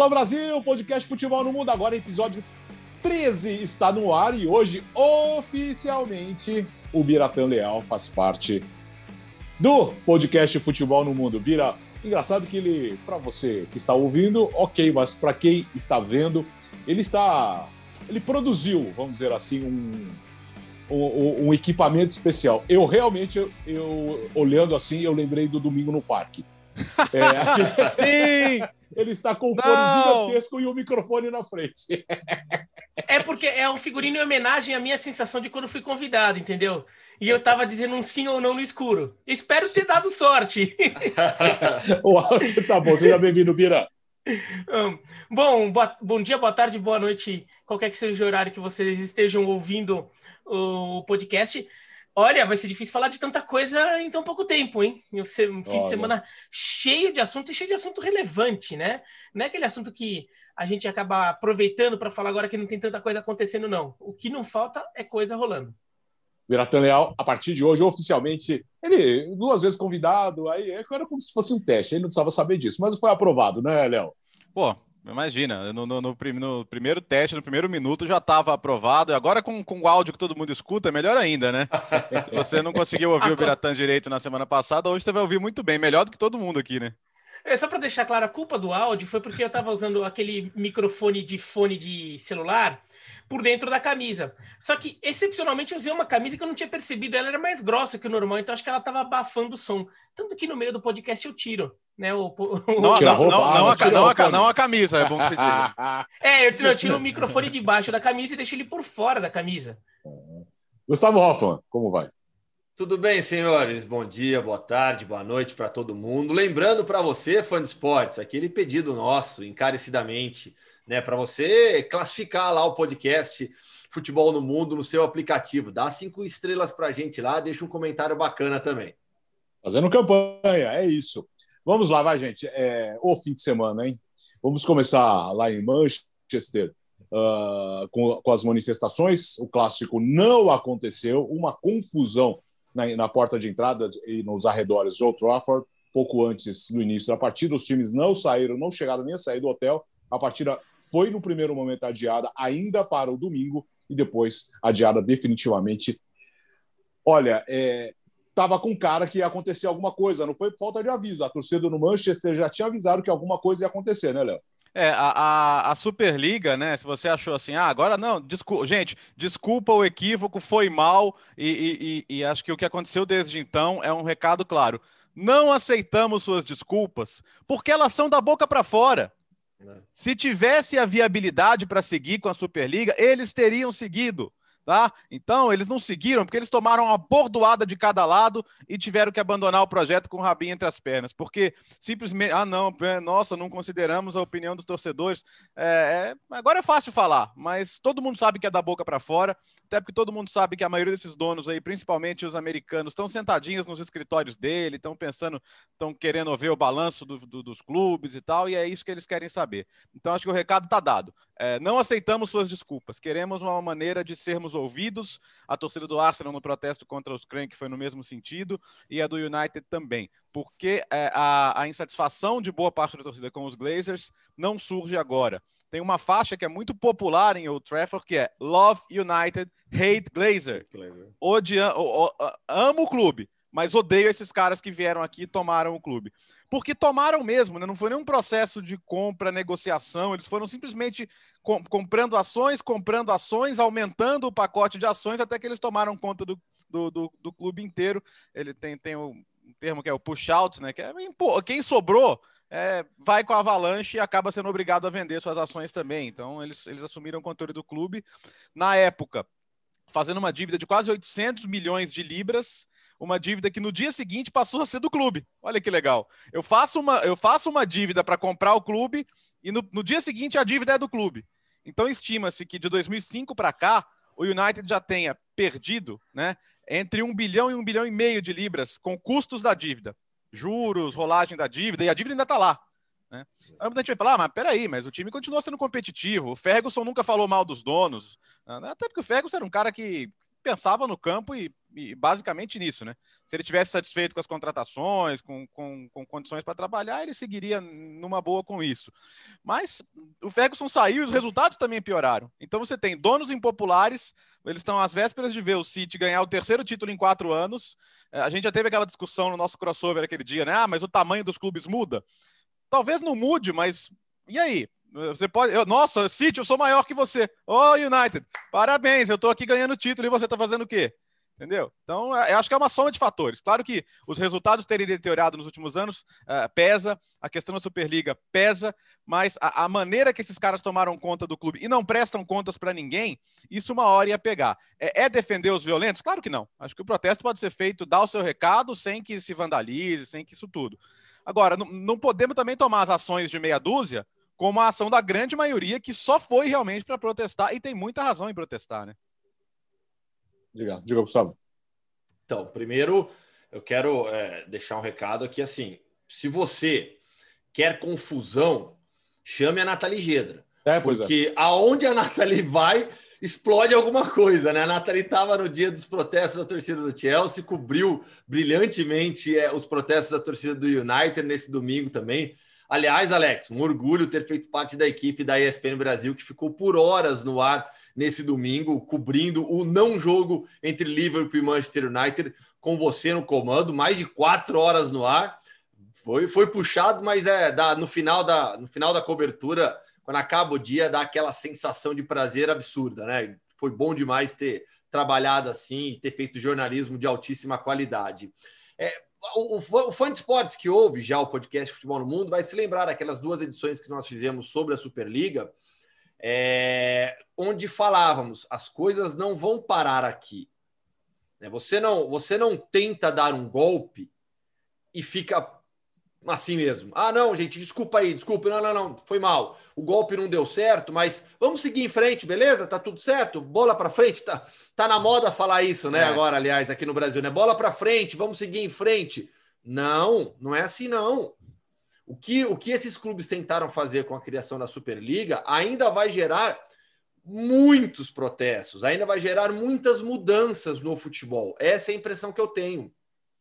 Alô Brasil, podcast Futebol no Mundo, agora episódio 13 está no ar e hoje, oficialmente, o Biratã Leal faz parte do podcast Futebol no Mundo. Bira, engraçado que ele, para você que está ouvindo, ok, mas para quem está vendo, ele está. Ele produziu, vamos dizer assim, um, um, um equipamento especial. Eu realmente, eu, olhando assim, eu lembrei do Domingo no Parque. É. Sim! Ele está com um fone gigantesco e o microfone na frente. É porque é um figurino em homenagem à minha sensação de quando fui convidado, entendeu? E eu tava dizendo um sim ou não no escuro. Espero ter dado sorte. o áudio tá bom. Seja bem-vindo, Bira. Bom, boa, bom dia, boa tarde, boa noite, qualquer que seja o horário que vocês estejam ouvindo o podcast. Olha, vai ser difícil falar de tanta coisa em tão pouco tempo, hein? Um fim Olha. de semana cheio de assunto e cheio de assunto relevante, né? Não é aquele assunto que a gente acaba aproveitando para falar agora que não tem tanta coisa acontecendo, não. O que não falta é coisa rolando. Biratan Leal, a partir de hoje, oficialmente, ele duas vezes convidado, aí era como se fosse um teste, ele não precisava saber disso, mas foi aprovado, né, Léo? Pô, Imagina, no, no, no, no, primeiro teste, no primeiro minuto, já estava aprovado. Agora, com, com o áudio que todo mundo escuta, é melhor ainda, né? Se você não conseguiu ouvir o Biratã direito na semana passada, hoje você vai ouvir muito bem, melhor do que todo mundo aqui, né? É, só para deixar claro, a culpa do áudio foi porque eu estava usando aquele microfone de fone de celular por dentro da camisa. Só que, excepcionalmente, eu usei uma camisa que eu não tinha percebido, ela era mais grossa que o normal, então acho que ela estava abafando o som. Tanto que no meio do podcast eu tiro. Né, o, o... Não, não, roupa, não, não, a, não, a, não, a, camisa, é bom que você tire. é, eu, eu tiro o microfone de baixo da camisa e deixo ele por fora da camisa. Gustavo Hoffman, como vai? Tudo bem, senhores? Bom dia, boa tarde, boa noite para todo mundo. Lembrando para você, fã de esportes, aquele pedido nosso, encarecidamente, né, para você classificar lá o podcast Futebol no Mundo no seu aplicativo. Dá cinco estrelas para a gente lá, deixa um comentário bacana também. Fazendo campanha, é isso. Vamos lá, vai, gente. É o fim de semana, hein? Vamos começar lá em Manchester uh, com, com as manifestações. O clássico não aconteceu, uma confusão na, na porta de entrada e nos arredores de Old Trafford, pouco antes do início da partida. Os times não saíram, não chegaram nem a sair do hotel. A partida foi, no primeiro momento, adiada ainda para o domingo e depois adiada definitivamente. Olha, estava é, com cara que ia acontecer alguma coisa, não foi falta de aviso. A torcida no Manchester já tinha avisado que alguma coisa ia acontecer, né, Léo? É, a, a, a, Superliga, né? Se você achou assim, ah, agora não, desculpa, gente, desculpa o equívoco, foi mal, e, e, e, acho que o que aconteceu desde então é um recado claro. Não aceitamos suas desculpas, porque elas são da boca para fora. Se tivesse a viabilidade para seguir com a Superliga, eles teriam seguido tá? Então, eles não seguiram porque eles tomaram uma bordoada de cada lado e tiveram que abandonar o projeto com o rabinho entre as pernas, porque simplesmente, ah, não, é, nossa, não consideramos a opinião dos torcedores. É, é, agora é fácil falar, mas todo mundo sabe que é da boca para fora, até porque todo mundo sabe que a maioria desses donos aí, principalmente os americanos, estão sentadinhos nos escritórios dele, estão pensando, estão querendo ver o balanço do, do, dos clubes e tal, e é isso que eles querem saber. Então, acho que o recado está dado. É, não aceitamos suas desculpas, queremos uma maneira de sermos sermos ouvidos. A torcida do Arsenal no protesto contra os Crank foi no mesmo sentido e a do United também, porque é, a, a insatisfação de boa parte da torcida com os Glazers não surge agora. Tem uma faixa que é muito popular em Old Trafford que é Love United, Hate Glazer. Odia, o, o, amo o clube, mas odeio esses caras que vieram aqui e tomaram o clube. Porque tomaram mesmo, né? não foi nenhum processo de compra, negociação, eles foram simplesmente com, comprando ações, comprando ações, aumentando o pacote de ações até que eles tomaram conta do, do, do, do clube inteiro. Ele tem, tem um termo que é o push-out, né? Que é quem sobrou é, vai com a avalanche e acaba sendo obrigado a vender suas ações também. Então, eles, eles assumiram o controle do clube. Na época, fazendo uma dívida de quase 800 milhões de libras, uma dívida que no dia seguinte passou a ser do clube. Olha que legal. Eu faço uma, eu faço uma dívida para comprar o clube e no, no, dia seguinte a dívida é do clube. Então estima-se que de 2005 para cá o United já tenha perdido, né, entre um bilhão e um bilhão e meio de libras com custos da dívida, juros, rolagem da dívida e a dívida ainda está lá. Né? Aí muita gente vai falar, ah, mas peraí, mas o time continua sendo competitivo. O Ferguson nunca falou mal dos donos, né? até porque o Ferguson era um cara que pensava no campo e, e, basicamente nisso, né? Se ele tivesse satisfeito com as contratações, com, com, com condições para trabalhar, ele seguiria numa boa com isso. Mas o Ferguson saiu e os resultados também pioraram. Então você tem donos impopulares, eles estão às vésperas de ver o City ganhar o terceiro título em quatro anos. É, a gente já teve aquela discussão no nosso crossover aquele dia, né? Ah, mas o tamanho dos clubes muda. Talvez não mude, mas e aí? Você pode. Eu, nossa, City, eu sou maior que você. Ô, oh, United, parabéns, eu estou aqui ganhando título e você está fazendo o quê? Entendeu? Então, é, eu acho que é uma soma de fatores. Claro que os resultados terem deteriorado nos últimos anos uh, pesa, a questão da Superliga pesa, mas a, a, maneira que esses caras tomaram conta do clube e não prestam contas para ninguém, isso uma hora ia pegar. É, é, defender os violentos? Claro que não. Acho que o protesto pode ser feito, dar o seu recado sem que se vandalize, sem que isso tudo. Agora, não, não podemos também tomar as ações de meia dúzia como a ação da grande maioria que só foi realmente para protestar e tem muita razão em protestar, né? Diga, diga, Gustavo. Então, primeiro, eu quero é, deixar um recado aqui assim: se você quer confusão, chame a Nathalie Gedra. É, pois é. porque é. aonde a Nathalie vai, explode alguma coisa, né? A Nathalie estava no dia dos protestos da torcida do Chelsea, cobriu brilhantemente é, os protestos da torcida do United nesse domingo também. Aliás, Alex, um orgulho ter feito parte da equipe da ESPN Brasil, que ficou por horas no ar nesse domingo, cobrindo o não jogo entre Liverpool e Manchester United, com você no comando, mais de quatro horas no ar. Foi, foi puxado, mas é da, no, final da, no final da cobertura, quando acaba o dia, dá aquela sensação de prazer absurda, né? Foi bom demais ter trabalhado assim e ter feito jornalismo de altíssima qualidade. É, o, o, fã de esportes que ouve já o podcast Futebol no Mundo vai se lembrar daquelas duas edições que nós fizemos sobre a Superliga, é, onde falávamos as coisas não vão parar aqui. Né? Você não, você não tenta dar um golpe e fica assim mesmo. Ah, não, gente, desculpa aí, desculpa, não, não, não, foi mal. O golpe não deu certo, mas vamos seguir em frente, beleza? Tá tudo certo? Bola para frente, tá, tá na moda falar isso, né? É. Agora, aliás, aqui no Brasil, né? Bola para frente, vamos seguir em frente. Não, não é assim não. O que, o que esses clubes tentaram fazer com a criação da Superliga ainda vai gerar muitos protestos, ainda vai gerar muitas mudanças no futebol. Essa é a impressão que eu tenho.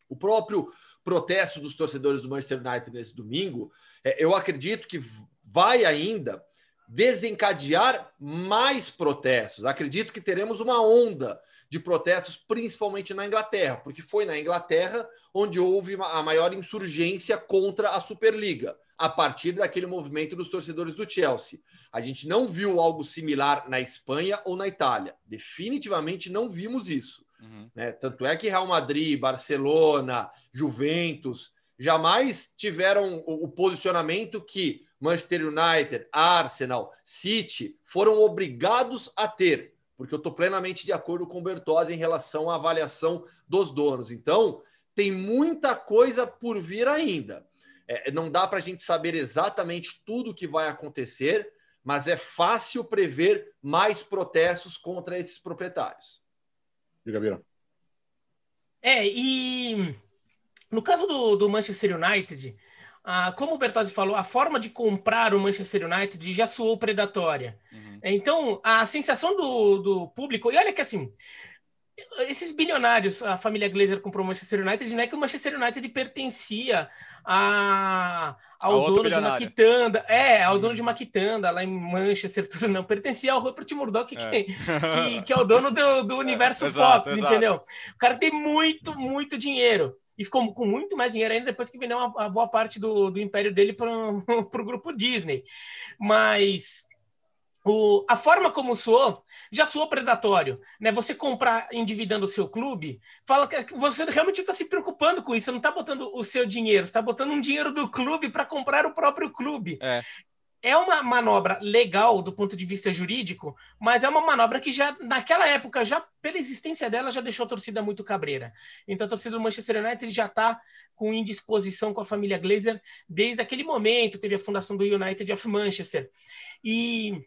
O próprio protesto dos torcedores do Manchester United nesse domingo, é, eu acredito que vai ainda desencadear mais protestos. Acredito que teremos uma onda de protestos, principalmente na Inglaterra, porque foi na Inglaterra onde houve a maior insurgência contra a Superliga, a partir daquele movimento dos torcedores do Chelsea. A gente não viu algo similar na Espanha ou na Itália. Definitivamente não vimos isso. Uhum. Né? Tanto é que Real Madrid, Barcelona, Juventus jamais tiveram o, posicionamento que Manchester United, Arsenal, City foram obrigados a ter, porque eu estou plenamente de acordo com o Bertozzi em relação à avaliação dos donos. Então, tem muita coisa por vir ainda. É, não dá para a gente saber exatamente tudo o que vai acontecer, mas é fácil prever mais protestos contra esses proprietários. Diga, Bira. É, e no caso do, do Manchester United, ah, como o Bertozzi falou, a forma de comprar o Manchester United já soou predatória. Uhum. Então, a sensação do, do público, e olha que assim, esses bilionários, a família Glazer comprou o Manchester United, não é que o Manchester United pertencia a, ao a dono de Maquitanda, é, ao hum. dono de Maquitanda, lá em Manchester, tudo não, pertencia ao Rupert Murdoch, que, é. que, que, é o dono do, do universo exato, Fox, exato. entendeu? O cara tem muito, muito dinheiro. E ficou com muito mais dinheiro ainda depois que vendeu uma, uma boa parte do, do império dele para o grupo Disney. Mas o, a forma como soou já soou predatório, né? Você comprar endividando o seu clube, fala que você realmente está se preocupando com isso, você não está botando o seu dinheiro, está botando um dinheiro do clube para comprar o próprio clube. É. é uma manobra legal do ponto de vista jurídico, mas é uma manobra que já, naquela época, já pela existência dela, já deixou a torcida muito cabreira. Então a torcida do Manchester United já está com indisposição com a família Glazer desde aquele momento, teve a fundação do United of Manchester. E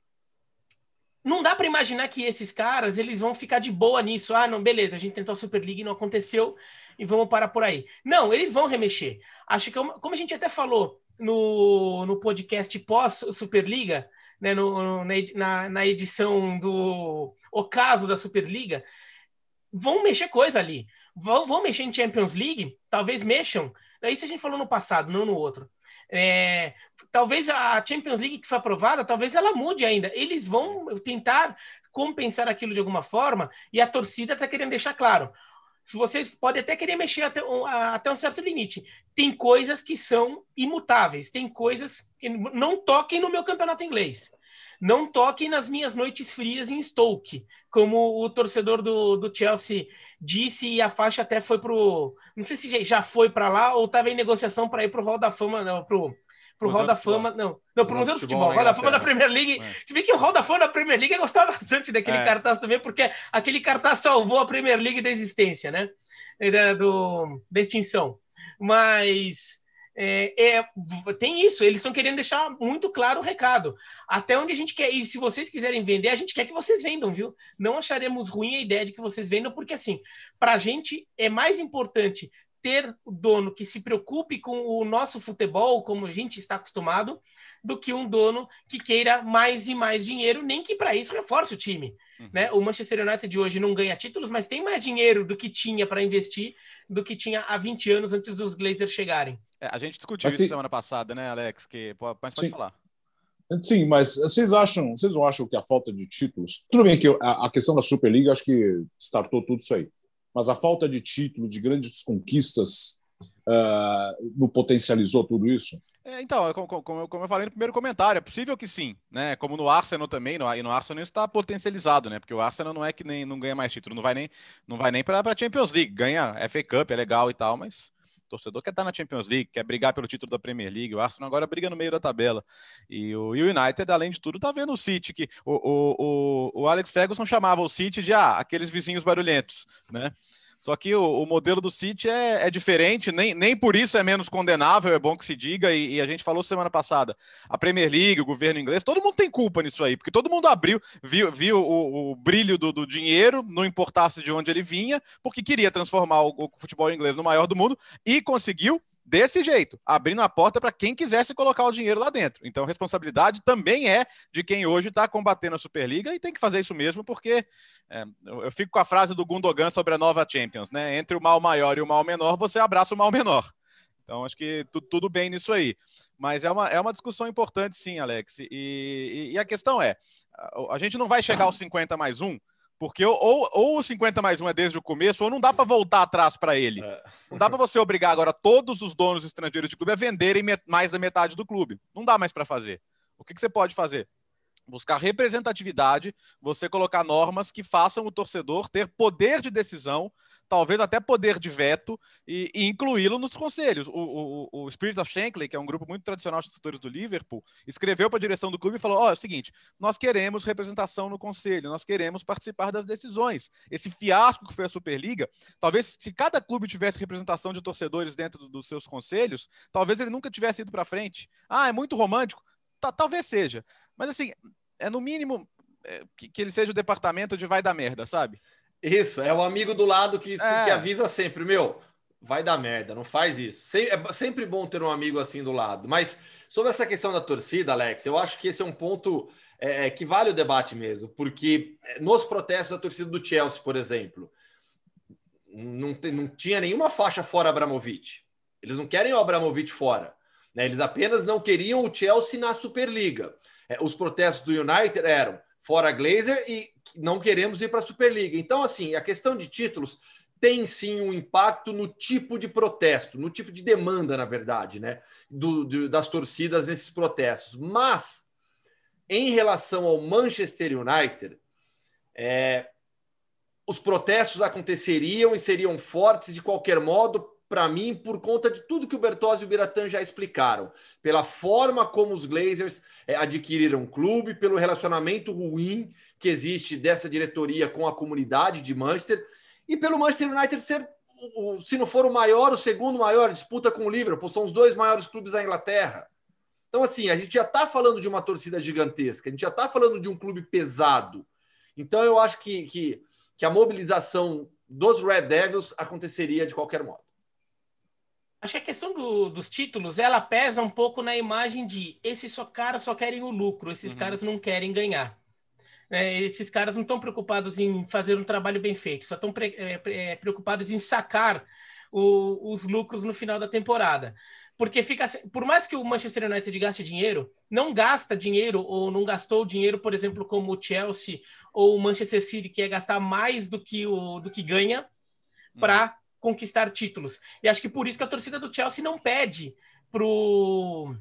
não dá para imaginar que esses caras eles vão ficar de boa nisso. Ah, não, beleza, a gente tentou a Superliga e não aconteceu e vamos parar por aí. Não, eles vão remexer. Acho que, como a gente até falou no, no podcast pós-Superliga, né, no, na, na edição do O Caso da Superliga, vão mexer coisa ali. Vão, vão mexer em Champions League, talvez mexam. Isso a gente falou no passado, não no outro. É, talvez a Champions League que foi aprovada, talvez ela mude ainda. Eles vão tentar compensar aquilo de alguma forma e a torcida está querendo deixar claro. Vocês podem até querer mexer até, até um certo limite. Tem coisas que são imutáveis, tem coisas que não toquem no meu campeonato inglês não toquem nas minhas noites frias em Stoke, como o torcedor do, do Chelsea disse e a faixa até foi pro, não sei se já foi para lá ou estava em negociação para ir pro Hall da Fama, não, pro pro Hall da Fama, não, não, pro Museu do Futebol, Hall da Fama da Premier League. É. Se bem que o Hall da Fama da Premier League eu gostava bastante daquele é. cartaz também, porque aquele cartaz salvou a Premier League da existência, né? Da, do, da extinção. Mas é, é, tem isso, eles estão querendo deixar muito claro o recado. Até onde a gente quer ir, se vocês quiserem vender, a gente quer que vocês vendam, viu? Não acharemos ruim a ideia de que vocês vendam, porque assim, para a gente é mais importante ter o dono que se preocupe com o nosso futebol, como a gente está acostumado, do que um dono que queira mais e mais dinheiro, nem que para isso reforce o time. Uhum. Né? O Manchester United de hoje não ganha títulos, mas tem mais dinheiro do que tinha para investir do que tinha há 20 anos antes dos Glazers chegarem. É, a gente discutiu mas, isso semana passada, né, Alex? Que, mas pode sim. falar. Sim, mas vocês acham, vocês não acham que a falta de títulos. Tudo bem que a, a questão da Superliga acho que startou tudo isso aí. Mas a falta de títulos, de grandes conquistas, uh, não potencializou tudo isso? É, então, é como, como, eu falei no primeiro comentário, é possível que sim, né? Como no Arsenal também, no, e no Arsenal isso está potencializado, né? Porque o Arsenal não é que nem não ganha mais título, não vai nem, não vai nem para a Champions League, ganha FA Cup, é legal e tal, mas torcedor quer estar na Champions League, quer brigar pelo título da Premier League, o Arsenal agora briga no meio da tabela. E o, United, além de tudo, tá vendo o City, que o, o, o, o Alex Ferguson chamava o City de ah, aqueles vizinhos barulhentos, né? Só que o, o modelo do City é, é, diferente, nem, nem por isso é menos condenável, é bom que se diga, e, e, a gente falou semana passada, a Premier League, o governo inglês, todo mundo tem culpa nisso aí, porque todo mundo abriu, viu, viu o, o brilho do, do, dinheiro, não importasse de onde ele vinha, porque queria transformar o, o futebol inglês no maior do mundo, e conseguiu desse jeito, abrindo a porta para quem quisesse colocar o dinheiro lá dentro. Então, a responsabilidade também é de quem hoje está combatendo a Superliga e tem que fazer isso mesmo, porque é, eu, fico com a frase do Gundogan sobre a nova Champions, né? Entre o mal maior e o mal menor, você abraça o mal menor. Então, acho que tu, tudo bem nisso aí. Mas é uma, é uma discussão importante, sim, Alex. E, e, e a questão é: a, gente não vai chegar aos 50 mais um porque ou, ou o 50 mais 1 é desde o começo, ou não dá para voltar atrás para ele. É. Não dá para você obrigar agora todos os donos estrangeiros de clube a venderem mais da metade do clube. Não dá mais para fazer. O que, que você pode fazer? Buscar representatividade, você colocar normas que façam o torcedor ter poder de decisão talvez até poder de veto e, e incluí-lo nos conselhos. O, o, o, Spirit of Shankly, que é um grupo muito tradicional de torcedores do Liverpool, escreveu para a direção do clube e falou: ó, oh, é o seguinte, nós queremos representação no conselho, nós queremos participar das decisões. Esse fiasco que foi a Superliga, talvez se cada clube tivesse representação de torcedores dentro dos seus conselhos, talvez ele nunca tivesse ido para frente. Ah, é muito romântico? Tá, talvez seja. Mas assim, é no mínimo é, que, que ele seja o departamento de vai dar merda, sabe? Isso, é o amigo do lado que, é. que avisa sempre, meu, vai dar merda, não faz isso. É sempre bom ter um amigo assim do lado. Mas sobre essa questão da torcida, Alex, eu acho que esse é um ponto é, é que vale o debate mesmo, porque nos protestos da torcida do Chelsea, por exemplo, não, não tinha nenhuma faixa fora Abramovich. Eles não querem o Abramovich fora. Né? Eles apenas não queriam o Chelsea na Superliga. É, os protestos do United eram fora Glazer e não queremos ir para a Superliga. Então, assim, a questão de títulos tem sim um impacto no tipo de protesto, no tipo de demanda, na verdade, né? Do, do, das torcidas nesses protestos. Mas, em relação ao Manchester United, é, os protestos aconteceriam e seriam fortes de qualquer modo, para mim, por conta de tudo que o Bertozzi e o Biratan já explicaram, pela forma como os Glazers é, adquiriram o clube, pelo relacionamento ruim que existe dessa diretoria com a comunidade de Manchester e pelo Manchester United ser, se não for o maior, o segundo maior, disputa com o Liverpool, são os dois maiores clubes da Inglaterra. Então, assim, a gente já está falando de uma torcida gigantesca, a gente já está falando de um clube pesado. Então, eu acho que, que, que a mobilização dos Red Devils aconteceria de qualquer modo. Acho que a questão do, dos títulos, ela pesa um pouco na imagem de esses só caras só querem o lucro, esses uhum. caras não querem ganhar. Né, esses caras não estão preocupados em fazer um trabalho bem feito, só estão pre é, é, preocupados em sacar o, os lucros no final da temporada. Porque fica, por mais que o Manchester United gaste dinheiro, não gasta dinheiro ou não gastou dinheiro, por exemplo, como o Chelsea ou o Manchester City, que é gastar mais do que, o, do que ganha para uhum. conquistar títulos. E acho que por isso que a torcida do Chelsea não pede pro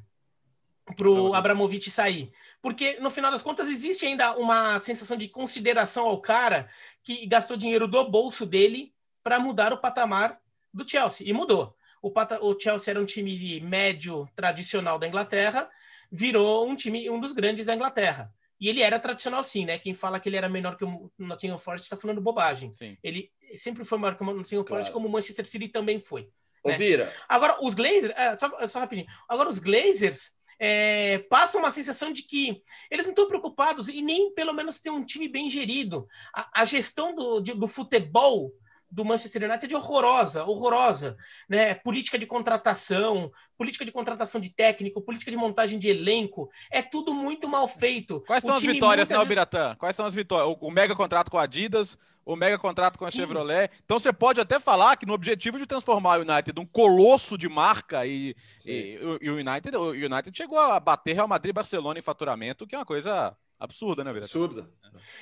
pro Abramovich sair. Porque, no final das contas, existe ainda uma sensação de consideração ao cara que gastou dinheiro do bolso dele para mudar o patamar do Chelsea. E mudou. O, o, Chelsea era um time médio tradicional da Inglaterra, virou um time, um dos grandes da Inglaterra. E ele era tradicional sim, né? Quem fala que ele era menor que o Nottingham Forest está falando bobagem. Sim. Ele sempre foi maior que o Nottingham claro. Forest, como o Manchester City também foi. Né? Bira. Agora, os Glazers... É, só, só rapidinho. Agora, os Glazers é, passam uma sensação de que eles não estão preocupados e nem, pelo menos, ter um time bem gerido. A, a gestão do, de, do futebol do Manchester United é horrorosa, horrorosa, né? Política de contratação, política de contratação de técnico, política de montagem de elenco, é tudo muito mal feito. Quais são as vitórias, né, vezes... Biratã? Quais são as vitórias? O, o, mega contrato com a Adidas, o mega contrato com a Sim. Chevrolet. Então você pode até falar que no objetivo de transformar o United um colosso de marca e, e, e o United, o United chegou a bater Real Madrid e Barcelona em faturamento, que é uma coisa absurda, né, Vira? Absurda.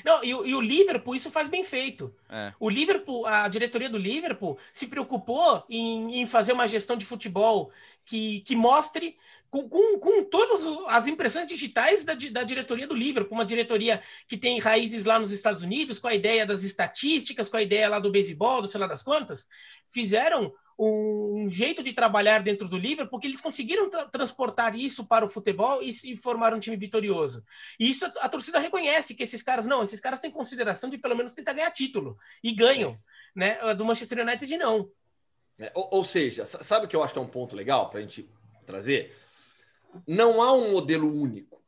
Não, e, e, o Liverpool, isso faz bem feito. É. O Liverpool, a diretoria do Liverpool se preocupou em, em fazer uma gestão de futebol que, que mostre com, com, com, todas as impressões digitais da, da diretoria do Liverpool, uma diretoria que tem raízes lá nos Estados Unidos, com a ideia das estatísticas, com a ideia lá do beisebol, do sei lá das quantas, fizeram um jeito de trabalhar dentro do Liverpool, porque eles conseguiram tra transportar isso para o futebol e, e, formar um time vitorioso. E isso a, a, torcida reconhece que esses caras, não, esses caras têm consideração de pelo menos tentar ganhar título. E ganham. Né? Do Manchester United, não. É, ou, ou, seja, sabe o que eu acho que é um ponto legal para a gente trazer? Não há um modelo único.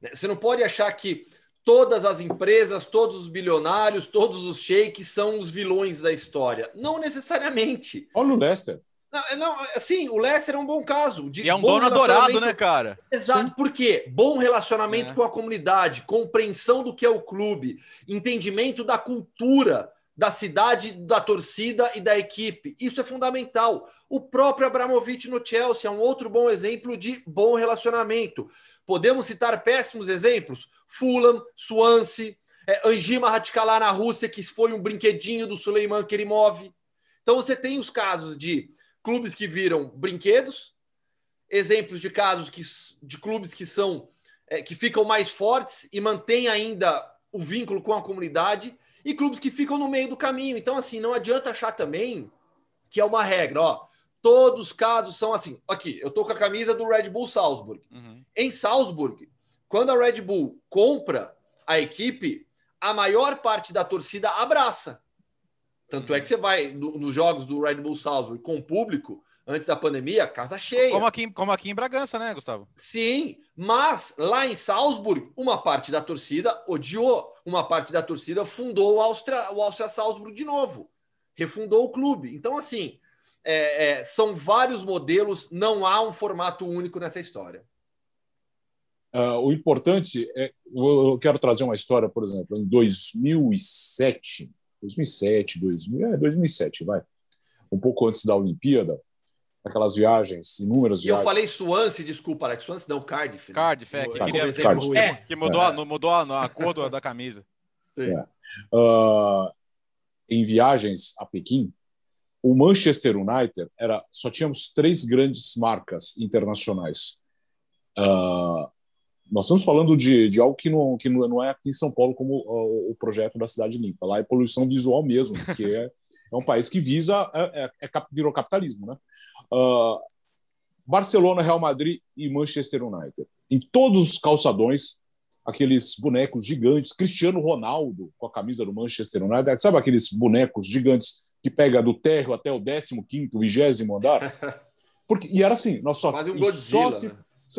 Né? Você não pode achar que todas as empresas, todos os bilionários, todos os sheiks são os vilões da história. Não necessariamente. Olha o Leicester. Não, é, não, assim, o Leicester é um bom caso. De e é um dono adorado, né, cara? Exato, Sim. por quê? Bom relacionamento é. com a comunidade, compreensão do que é o clube, entendimento da cultura da cidade, da torcida e da equipe. Isso é fundamental. O próprio Abramovich no Chelsea é um outro bom exemplo de bom relacionamento. Podemos citar péssimos exemplos? Fulham, Swansea, é, Angima Ratikalar na Rússia, que foi um brinquedinho do Suleiman Kerimov. Então você tem os casos de clubes que viram brinquedos, exemplos de casos que, de clubes que são é, que ficam mais fortes e mantêm ainda o vínculo com a comunidade e clubes que ficam no meio do caminho. Então, assim, não adianta achar também que é uma regra, ó. Todos os casos são assim. Aqui, eu tô com a camisa do Red Bull Salzburg. Uhum. Em Salzburg, quando a Red Bull compra a equipe, a maior parte da torcida abraça. Tanto uhum. é que você vai nos jogos do Red Bull Salzburg com o público, antes da pandemia, casa cheia. Como aqui, como aqui em Bragança, né, Gustavo? Sim, mas lá em Salzburg, uma parte da torcida odiou, uma parte da torcida fundou o Áustria, o Áustria Salzburg de novo, refundou o clube. Então, assim, é, é, são vários modelos, não há um formato único nessa história. Uh, o importante é, eu quero trazer uma história, por exemplo, em 2007, 2007, 2000, é, 2007, vai, um pouco antes da Olimpíada, aquelas viagens, inúmeras e viagens. Eu falei Swansea, desculpa, Alex, Swansea não, Cardiff. Né? Cardiff, é, que, Cardiff, Cardiff. É, que mudou, é. mudou a, a cor da camisa. Sim. É. Uh, em viagens a Pequim, o Manchester United era só tínhamos três grandes marcas internacionais. Uh, nós estamos falando de, de algo que não, que não é aqui em São Paulo como uh, o projeto da cidade limpa. Lá é poluição visual mesmo, porque é, é um país que visa é, é, é virou capitalismo, né? Uh, Barcelona, Real Madrid e Manchester United. Em todos os calçadões, aqueles bonecos gigantes, Cristiano Ronaldo com a camisa do Manchester United, sabe aqueles bonecos gigantes que pega do térreo até o 15º, 20 andar. Porque, e era assim, nós só, Quase um Godzilla, só, se, né?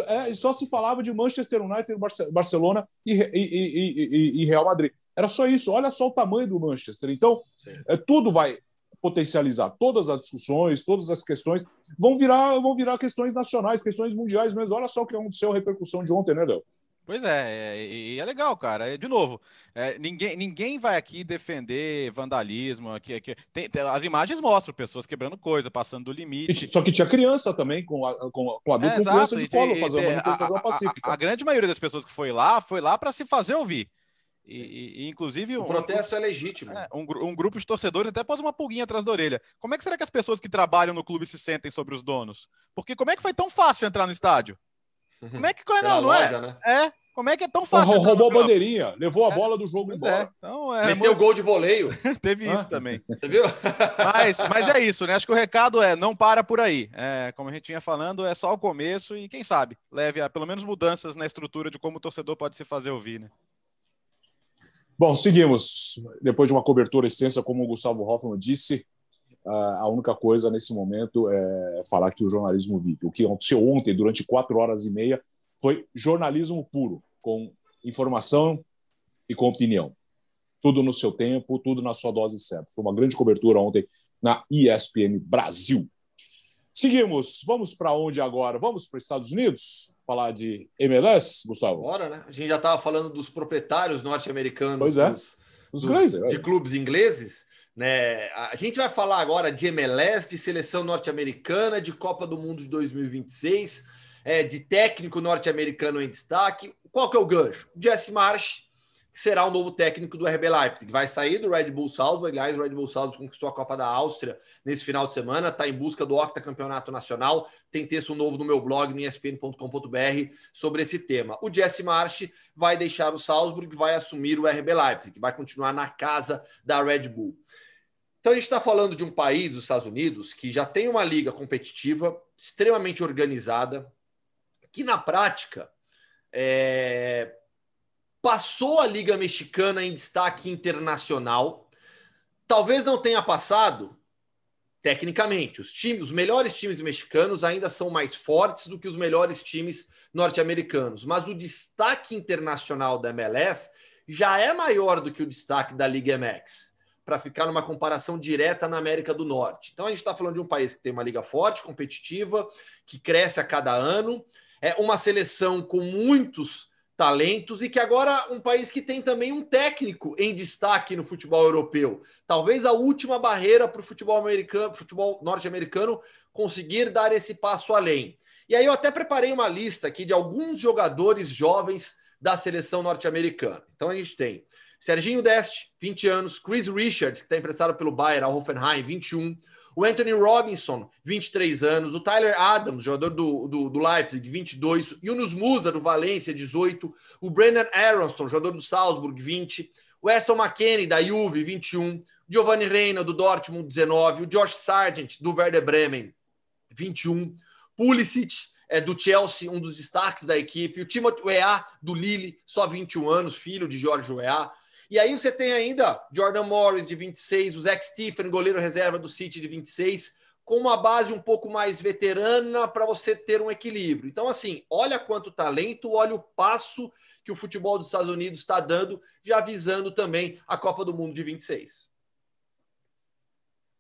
é, só se falava de Manchester United, Barcelona e, e, e, e, Real Madrid. Era só isso. Olha só o tamanho do Manchester. Então, é, tudo vai potencializar. Todas as discussões, todas as questões vão virar, vão virar questões nacionais, questões mundiais mesmo. Olha só o que aconteceu, a repercussão de ontem, né, Léo? Pois é, é, e é, legal, cara. É, de novo, é, ninguém, ninguém vai aqui defender vandalismo. Aqui, aqui. Tem, tem, as imagens mostram pessoas quebrando coisa, passando do limite. Só que tinha criança também, com, a, com, com adulto é, com criança de colo, fazer uma manifestação a, pacífica. A, a, grande maioria das pessoas que foi lá, foi lá para se fazer ouvir. E, e, inclusive. O um, protesto um, é legítimo. É, um, um, grupo de torcedores até pôs uma pulguinha atrás da orelha. Como é que será que as pessoas que trabalham no clube se sentem sobre os donos? Porque como é que foi tão fácil entrar no estádio? Como é que. Não, não é? loja, é? Né? É. Como é que é tão fácil? Roubou a bandeirinha, levou a é, bola do jogo embora. É. Então, é, Meteu gol de voleio. Teve ah. isso também. Você viu? mas, mas é isso, né? Acho que o recado é não para por aí. É, como a gente vinha falando, é só o começo e quem sabe leve a pelo menos mudanças na estrutura de como o torcedor pode se fazer ouvir, né? Bom, seguimos. Depois de uma cobertura extensa, como o Gustavo Hoffman disse, a única coisa nesse momento é falar que o jornalismo vive. O que aconteceu ontem, durante quatro horas e meia, foi jornalismo puro, com informação e com opinião. Tudo no seu tempo, tudo na sua dose certa. Foi uma grande cobertura ontem na ESPN Brasil. Seguimos. Vamos para onde agora? Vamos para os Estados Unidos? Falar de MLS, Gustavo? Bora, né? A gente já estava falando dos proprietários norte-americanos pois é. dos, dos, de clubes ingleses. Né? A gente vai falar agora de MLS, de seleção norte-americana, de Copa do Mundo de 2026 é, de técnico norte-americano em destaque. Qual que é o gancho? Jesse Marsh será o novo técnico do RB Leipzig, vai sair do Red Bull Salzburg. Aliás, o Red Bull Salzburg conquistou a Copa da Áustria nesse final de semana, está em busca do octacampeonato nacional. Tem texto novo no meu blog, no espn.com.br, sobre esse tema. O Jesse Marsh vai deixar o Salzburg, vai assumir o RB Leipzig, vai continuar na casa da Red Bull. Então a gente está falando de um país, os Estados Unidos, que já tem uma liga competitiva, extremamente organizada, que na prática é, passou a Liga Mexicana em destaque internacional. Talvez não tenha passado tecnicamente. Os times, os melhores times mexicanos ainda são mais fortes do que os melhores times norte-americanos, mas o destaque internacional da MLS já é maior do que o destaque da Liga MX, para ficar numa comparação direta na América do Norte. Então a gente está falando de um país que tem uma liga forte, competitiva, que cresce a cada ano, é uma seleção com muitos talentos e que agora um país que tem também um técnico em destaque no futebol europeu. Talvez a última barreira para o futebol americano, futebol norte-americano conseguir dar esse passo além. E aí eu até preparei uma lista aqui de alguns jogadores jovens da seleção norte-americana. Então a gente tem Serginho Deste, 20 anos, Chris Richards, que está emprestado pelo Bayern ao Hoffenheim, 21, o Anthony Robinson, 23 anos. O Tyler Adams, jogador do, do, do Leipzig, 22. Yunus Musa, do Valência, 18. O Brennan Aronson, jogador do Salzburg, 20. O Aston McKenney, da Juve, 21. Giovanni Reina, do Dortmund, 19. O Josh Sargent, do Werder Bremen, 21. Pulisic, é, do Chelsea, um dos destaques da equipe. O Timothy Weah, do Lille, só 21 anos, filho de Jorge Weah. E aí você tem ainda Jordan Morris, de 26, o Zach Stephen, goleiro reserva do City, de 26, com uma base um pouco mais veterana para você ter um equilíbrio. Então, assim, olha quanto talento, olha o passo que o futebol dos Estados Unidos está dando, já visando também a Copa do Mundo de 26.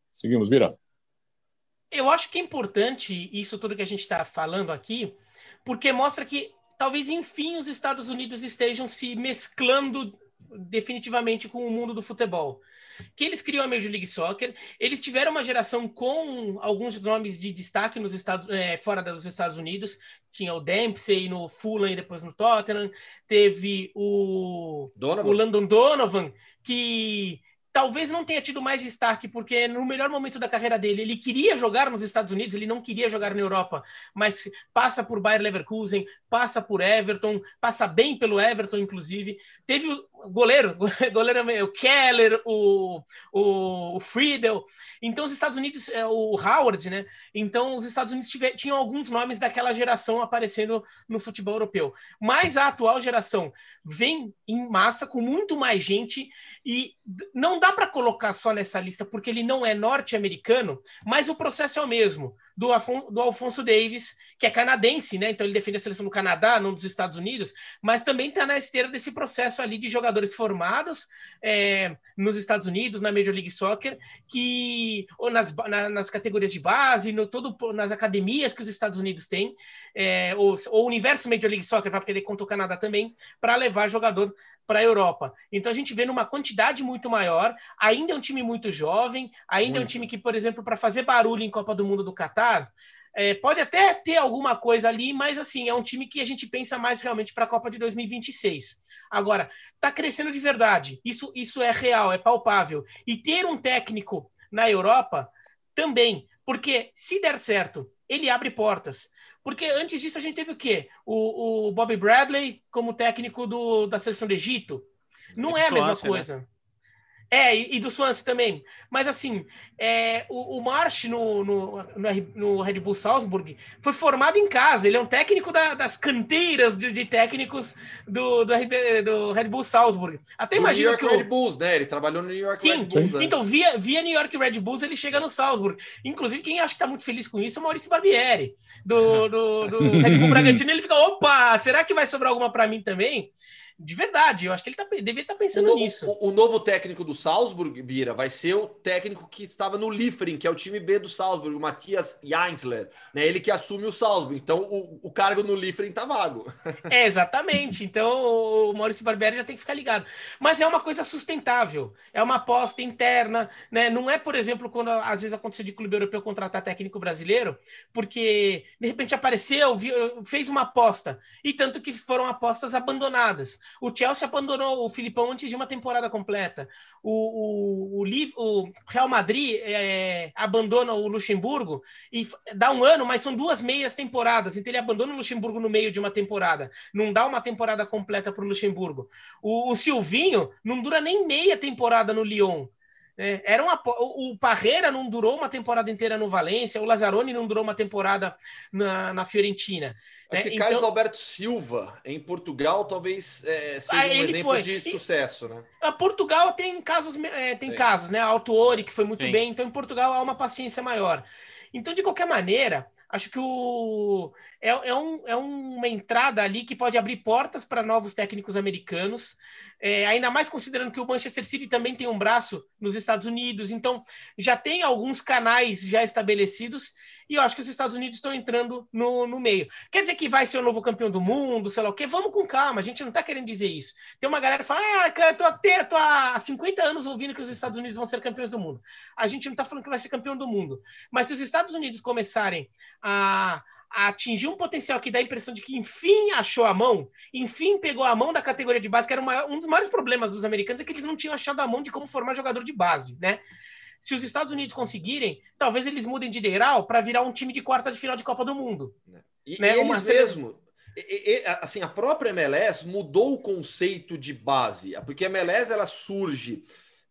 Seguimos, Vira. Eu acho que é importante isso tudo que a gente está falando aqui, porque mostra que talvez enfim os Estados Unidos estejam se mesclando definitivamente com o mundo do futebol. Que eles criam a Major League Soccer, eles tiveram uma geração com alguns nomes de destaque nos Estados, é, fora dos Estados Unidos. Tinha o Dempsey no Fulham e depois no Tottenham. Teve o, Donovan. o Landon Donovan, que talvez não tenha tido mais destaque, porque no melhor momento da carreira dele, ele queria jogar nos Estados Unidos, ele não queria jogar na Europa, mas passa por Bayer Leverkusen, passa por Everton, passa bem pelo Everton, inclusive. Teve goleiro, goleiro o Keller, o, o, o Friedel. Então, os Estados Unidos, é, o Howard, né? Então, os Estados Unidos tiver, tinham alguns nomes daquela geração aparecendo no futebol europeu. Mas a atual geração vem em massa, com muito mais gente, e não dá para colocar só nessa lista, porque ele não é norte-americano, mas o processo é o mesmo do, Afon, do Alfonso Davis, que é canadense, né? Então ele defende a seleção do Canadá, não dos Estados Unidos, mas também está na esteira desse processo ali de jogadores formados é, nos Estados Unidos, na Major League Soccer, que ou nas, na, nas categorias de base, no todo nas academias que os Estados Unidos têm, é, ou, o universo Major League Soccer, vai porque ele conta o Canadá também, para levar jogador para a Europa. Então a gente vê numa quantidade muito maior. Ainda é um time muito jovem, ainda muito. é um time que, por exemplo, para fazer barulho em Copa do Mundo do Catar, é, pode até ter alguma coisa ali, mas assim, é um time que a gente pensa mais realmente para a Copa de 2026. Agora, está crescendo de verdade. Isso, isso é real, é palpável. E ter um técnico na Europa também, porque se der certo, ele abre portas. Porque antes disso a gente teve o quê? O, o Bobby Bradley como técnico do, da seleção do Egito. Não é, a mesma né? coisa. Né? É, e, e, do Swansea também. Mas assim, é, o, o Marsh no, no, no, Red Bull Salzburg foi formado em casa. Ele é um técnico da, das canteiras de, de técnicos do, do, do, Red Bull Salzburg. Até imagina New York que o... Red Bulls, né? Ele trabalhou no New York Sim, Red Bulls. Então, via, via New York Red Bulls, ele chega no Salzburg. Inclusive, quem acha que está muito feliz com isso é o Maurício Barbieri, do, do, do Red Bull Bragantino. Ele fica, opa, será que vai sobrar alguma para mim também? De verdade, eu acho que ele tá, devia estar tá pensando o, nisso. O, o, novo técnico do Salzburg, Bira, vai ser o técnico que estava no Liefering, que é o time B do Salzburg, o Matthias Jeinsler. Né? Ele que assume o Salzburg. Então, o, o cargo no Liefering tá vago. É, exatamente. Então, o Maurício Barbieri já tem que ficar ligado. Mas é uma coisa sustentável. É uma aposta interna. Né? Não é, por exemplo, quando às vezes acontece de clube europeu contratar técnico brasileiro, porque de repente apareceu, viu, fez uma aposta. E tanto que foram apostas abandonadas. O Chelsea abandonou o Filipão antes de uma temporada completa. O, o, o, o Real Madrid é, abandona o Luxemburgo e dá um ano, mas são duas meias temporadas. Então ele abandona o Luxemburgo no meio de uma temporada. Não dá uma temporada completa para o Luxemburgo. O Silvinho não dura nem meia temporada no Lyon. É, era uma, o, Parreira não durou uma temporada inteira no Valência, o Lazzaroni não durou uma temporada na, na Fiorentina. Acho é, que então, Carlos Alberto Silva, em Portugal, talvez é, seja ah, um exemplo foi. de sucesso, né? A Portugal tem casos, é, tem casos, né? A Autuori, que foi muito Sim. bem, então em Portugal há uma paciência maior. Então, de qualquer maneira, acho que o, é, é, um, é uma entrada ali que pode abrir portas para novos técnicos americanos. É, ainda mais considerando que o Manchester City também tem um braço nos Estados Unidos, então já tem alguns canais já estabelecidos e eu acho que os Estados Unidos estão entrando no, no meio. Quer dizer que vai ser o novo campeão do mundo, sei lá o quê? Vamos com calma, a gente não está querendo dizer isso. Tem uma galera que fala, ah, eu tô, até, tô há 50 anos ouvindo que os Estados Unidos vão ser campeões do mundo. A gente não está falando que vai ser campeão do mundo, mas se os Estados Unidos começarem a atingir um potencial que dá a impressão de que enfim achou a mão, enfim pegou a mão da categoria de base, que era um dos maiores problemas dos americanos, é que eles não tinham achado a mão de como formar jogador de base, né? Se os Estados Unidos conseguirem, talvez eles mudem de degrau para virar um time de quarta de final de Copa do Mundo. E, né? eles Uma... mesmo, e, e, assim, a própria MLS mudou o conceito de base, porque a MLS ela surge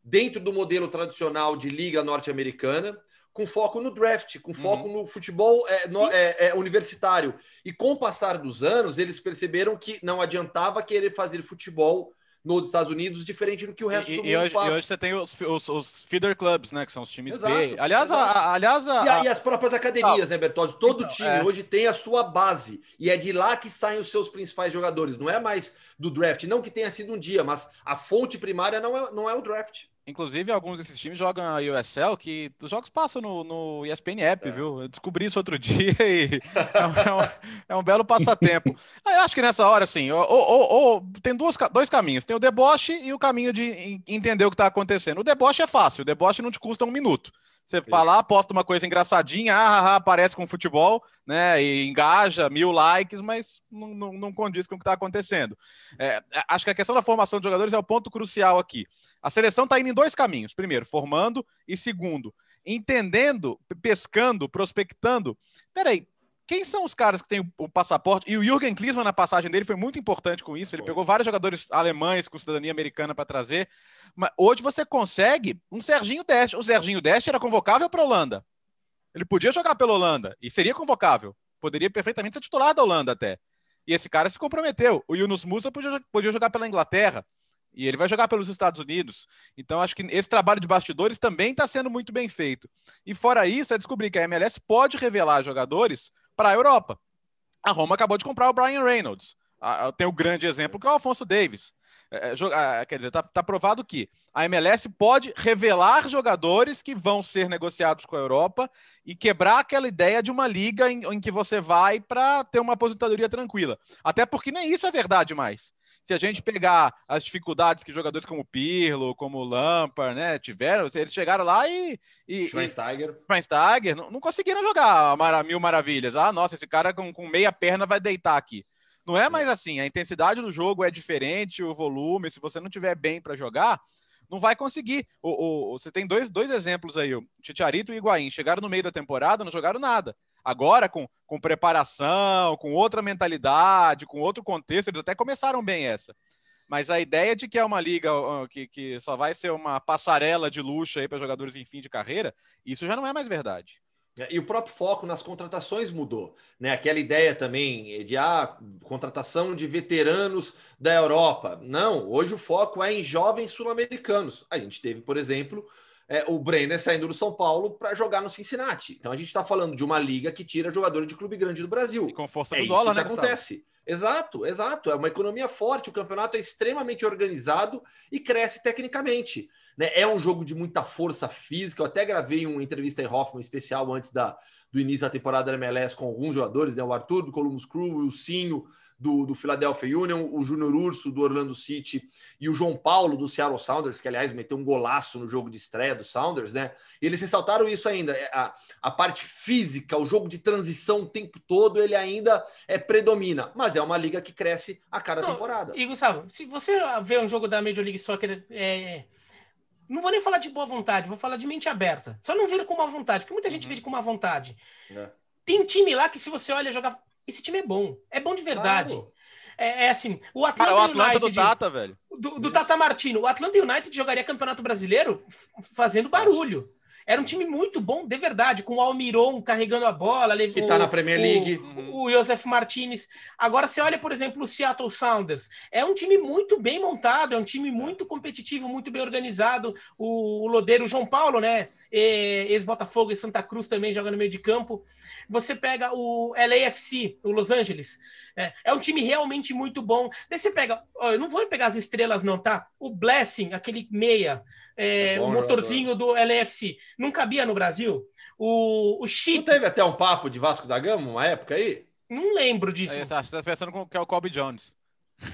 dentro do modelo tradicional de liga norte-americana, com foco no draft, com foco uhum. no futebol é, no, é, é, universitário. E com o passar dos anos, eles perceberam que não adiantava querer fazer futebol nos Estados Unidos, diferente do que o resto e, do mundo hoje, faz. E hoje você tem os, os, os, feeder clubs, né? Que são os times exato, B. Aliás, a, a, aliás a, e, a, e, as próprias academias, né, Bertozzi? Todo então, time é... hoje tem a sua base. E é de lá que saem os seus principais jogadores. Não é mais do draft. Não que tenha sido um dia, mas a fonte primária não é, não é o draft. Inclusive, alguns desses times jogam a USL, que os jogos passam no, no ESPN App, é. viu? Eu descobri isso outro dia e é, um, é um, belo passatempo. Eu acho que nessa hora, assim, ou, ou, ou, tem duas, dois caminhos. Tem o deboche e o caminho de entender o que está acontecendo. O deboche é fácil, o deboche não te custa um minuto. Você fala, aposta uma coisa engraçadinha, ah, ah, ah, aparece com futebol, né? E engaja mil likes, mas não, não, não condiz com o que está acontecendo. É, acho que a questão da formação de jogadores é o ponto crucial aqui. A seleção está indo em dois caminhos: primeiro, formando, e segundo, entendendo, pescando, prospectando. Peraí, quem são os caras que têm o passaporte? E o Jürgen Klinsmann, na passagem dele, foi muito importante com isso. Ele pegou vários jogadores alemães com cidadania americana para trazer. Mas hoje você consegue um Serginho Deste. O Serginho Deste era convocável para a Holanda. Ele podia jogar pela Holanda e seria convocável. Poderia perfeitamente ser titular da Holanda até. E esse cara se comprometeu. O Yunus Musa podia, podia jogar pela Inglaterra. E ele vai jogar pelos Estados Unidos. Então, acho que esse trabalho de bastidores também está sendo muito bem feito. E fora isso, é descobrir que a MLS pode revelar jogadores para a Europa. A Roma acabou de comprar o Brian Reynolds. Tem o grande exemplo que é o Alfonso Davis. É, é, quer dizer, está tá provado que a MLS pode revelar jogadores que vão ser negociados com a Europa e quebrar aquela ideia de uma liga em, em que você vai para ter uma aposentadoria tranquila. Até porque nem isso é verdade mais se a gente pegar as dificuldades que jogadores como Pirlo, como Lampard, né, tiveram, eles chegaram lá e. e Schweinsteiger. Schweinsteiger não, não conseguiram jogar mara, mil maravilhas. Ah, nossa, esse cara com, com meia perna vai deitar aqui. Não é mais assim, a intensidade do jogo é diferente, o volume, se você não tiver bem para jogar, não vai conseguir. O, o, você tem dois, dois exemplos aí, o Titiarito e o Higuaín, chegaram no meio da temporada, não jogaram nada. Agora, com, com preparação, com outra mentalidade, com outro contexto, eles até começaram bem essa. Mas a ideia de que é uma liga que, que só vai ser uma passarela de luxo aí para jogadores em fim de carreira, isso já não é mais verdade. E o próprio foco nas contratações mudou, né? Aquela ideia também de ah, contratação de veteranos da Europa. Não, hoje o foco é em jovens sul-americanos. A gente teve, por exemplo, é, o Brenner saindo do São Paulo para jogar no Cincinnati. Então a gente está falando de uma liga que tira jogador de clube grande do Brasil. E com força é do dólar, né? acontece. Exato, exato. É uma economia forte, o campeonato é extremamente organizado e cresce tecnicamente. Né? É um jogo de muita força física. Eu até gravei uma entrevista em Hoffman especial antes da, do início da temporada da MLS com alguns jogadores, né? o Arthur do Columbus Crew, o Sinho do, do Philadelphia Union, o Júnior Urso do Orlando City e o João Paulo do Seattle Sounders, que aliás meteu um golaço no jogo de estreia do Sounders, né? E eles ressaltaram isso ainda, é, a, a parte física, o jogo de transição o tempo todo, ele ainda é predomina, mas é uma liga que cresce a cada Não, temporada. E Gustavo, se você vê um jogo da Major League Soccer é, não vou nem falar de boa vontade, vou falar de mente aberta. Só não vira com má vontade, porque muita gente uhum. vê com má vontade. É. Tem time lá que, se você olha jogar esse time é bom. É bom de verdade. Claro. É, é, assim, o Atlanta, Cara, o Atlanta United, do Tata, velho. Do, do Tata Martino. O Atlanta United jogaria Campeonato Brasileiro fazendo barulho. Era um time muito bom, de verdade, com o Almiron carregando a bola. Que tá na Premier League. O, o Josef Martinez. Agora, você olha, por exemplo, o Seattle Sounders. É um time muito bem montado, é um time muito competitivo, muito bem organizado. O, o Lodeiro, o João Paulo, né? Ex-Botafogo e Santa Cruz também joga no meio de campo. Você pega o LAFC, o Los Angeles. É, é, um time realmente muito bom. Daí você pega, ó, eu não vou pegar as estrelas, não, tá? O Blessing, aquele meia, é, é bom, o motorzinho do LFC, não cabia no Brasil. O, o Chip. Não teve até um papo de Vasco da Gama uma época aí? Não lembro disso. Aí, você tá pensando que é o Kobe Jones.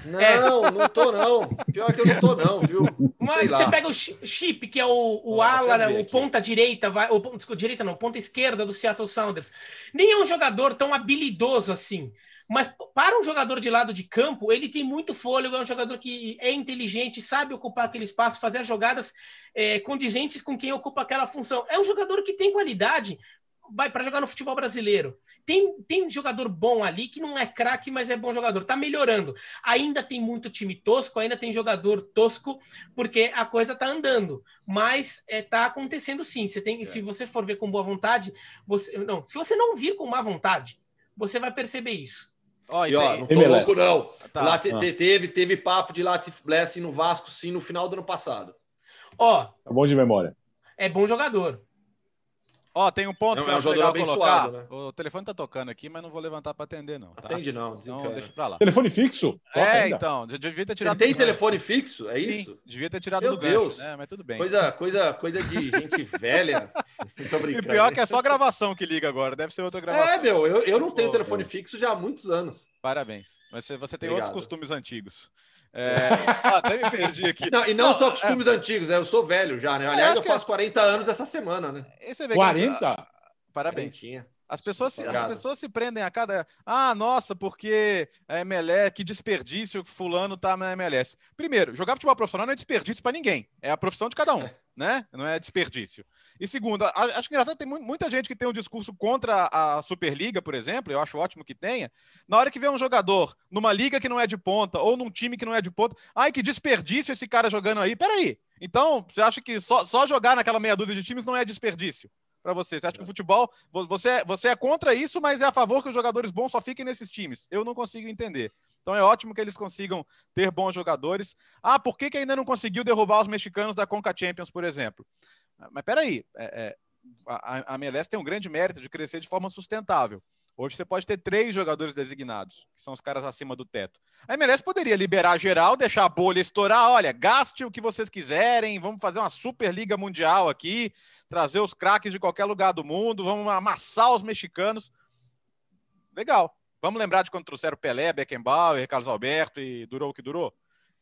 Não, é. não tô não. Pior que eu não tô não, viu? Mas você pega o Chip, que é o, o ala, o ponta direita, vai, o, desculpa, direita não, ponta esquerda do Seattle Sounders. Nem é um jogador tão habilidoso assim. Mas para um jogador de lado de campo, ele tem muito fôlego, é um jogador que é inteligente, sabe ocupar aquele espaço, fazer as jogadas é, condizentes com quem ocupa aquela função. É um jogador que tem qualidade, vai para jogar no futebol brasileiro. Tem, tem jogador bom ali que não é craque, mas é bom jogador. Tá melhorando. Ainda tem muito time tosco, ainda tem jogador tosco, porque a coisa tá andando. Mas é, tá acontecendo sim. Você tem, é. se você for ver com boa vontade, você não. Se você não vir com má vontade, você vai perceber isso. Ó, e, ó, não tô MLS. louco, não. Tá. Lá te, te, teve, teve papo de Latif Blessing no Vasco, sim, no final do ano passado. Ó. É bom de memória. É bom jogador. Ó, tem um ponto não, que eu é acho legal colocar. Né? O telefone tá tocando aqui, mas não vou levantar para atender, não. Tá? Atende não, então, deixa pra lá. Telefone fixo? Toca é, ainda. então. Devia ter tirado. Você tem telefone fixo? É isso? Sim, devia ter tirado Meu do Deus. né? Mas tudo bem. Coisa, coisa, coisa de gente velha. Tô brincando. E pior que é só gravação que liga agora. Deve ser outra gravação. É, meu, eu, eu não tenho telefone fixo já há muitos anos. Parabéns. Mas você, você tem Obrigado. outros costumes antigos. É... Ah, até me perdi aqui. Não, e não, não só costumes é... antigos, é, eu sou velho já, né? Aliás, eu faço que... 40 anos essa semana, né? 40? Parabéns. As pessoas, as pessoas se prendem a cada. Ah, nossa, porque a MLS, que desperdício que fulano tá na MLS. Primeiro, jogar futebol profissional não é desperdício para ninguém. É a profissão de cada um, né? Não é desperdício. E segundo, acho que engraçado, tem muita gente que tem um discurso contra a Superliga, por exemplo, eu acho ótimo que tenha. Na hora que vê um jogador numa liga que não é de ponta ou num time que não é de ponta, ai, que desperdício esse cara jogando aí. Peraí. Então, você acha que só, só jogar naquela meia dúzia de times não é desperdício? para você? Você acha que o futebol, você, você é contra isso, mas é a favor que os jogadores bons só fiquem nesses times? Eu não consigo entender. Então é ótimo que eles consigam ter bons jogadores. Ah, por que, que ainda não conseguiu derrubar os mexicanos da Conca Champions, por exemplo? Mas peraí, é, é, a, a MLS tem um grande mérito de crescer de forma sustentável. Hoje você pode ter três jogadores designados, que são os caras acima do teto. A MLS poderia liberar geral, deixar a bolha estourar. Olha, gaste o que vocês quiserem, vamos fazer uma Superliga Mundial aqui, trazer os craques de qualquer lugar do mundo, vamos amassar os mexicanos. Legal. Vamos lembrar de quando trouxeram Pelé, Beckenbauer, Carlos Alberto e durou o que durou?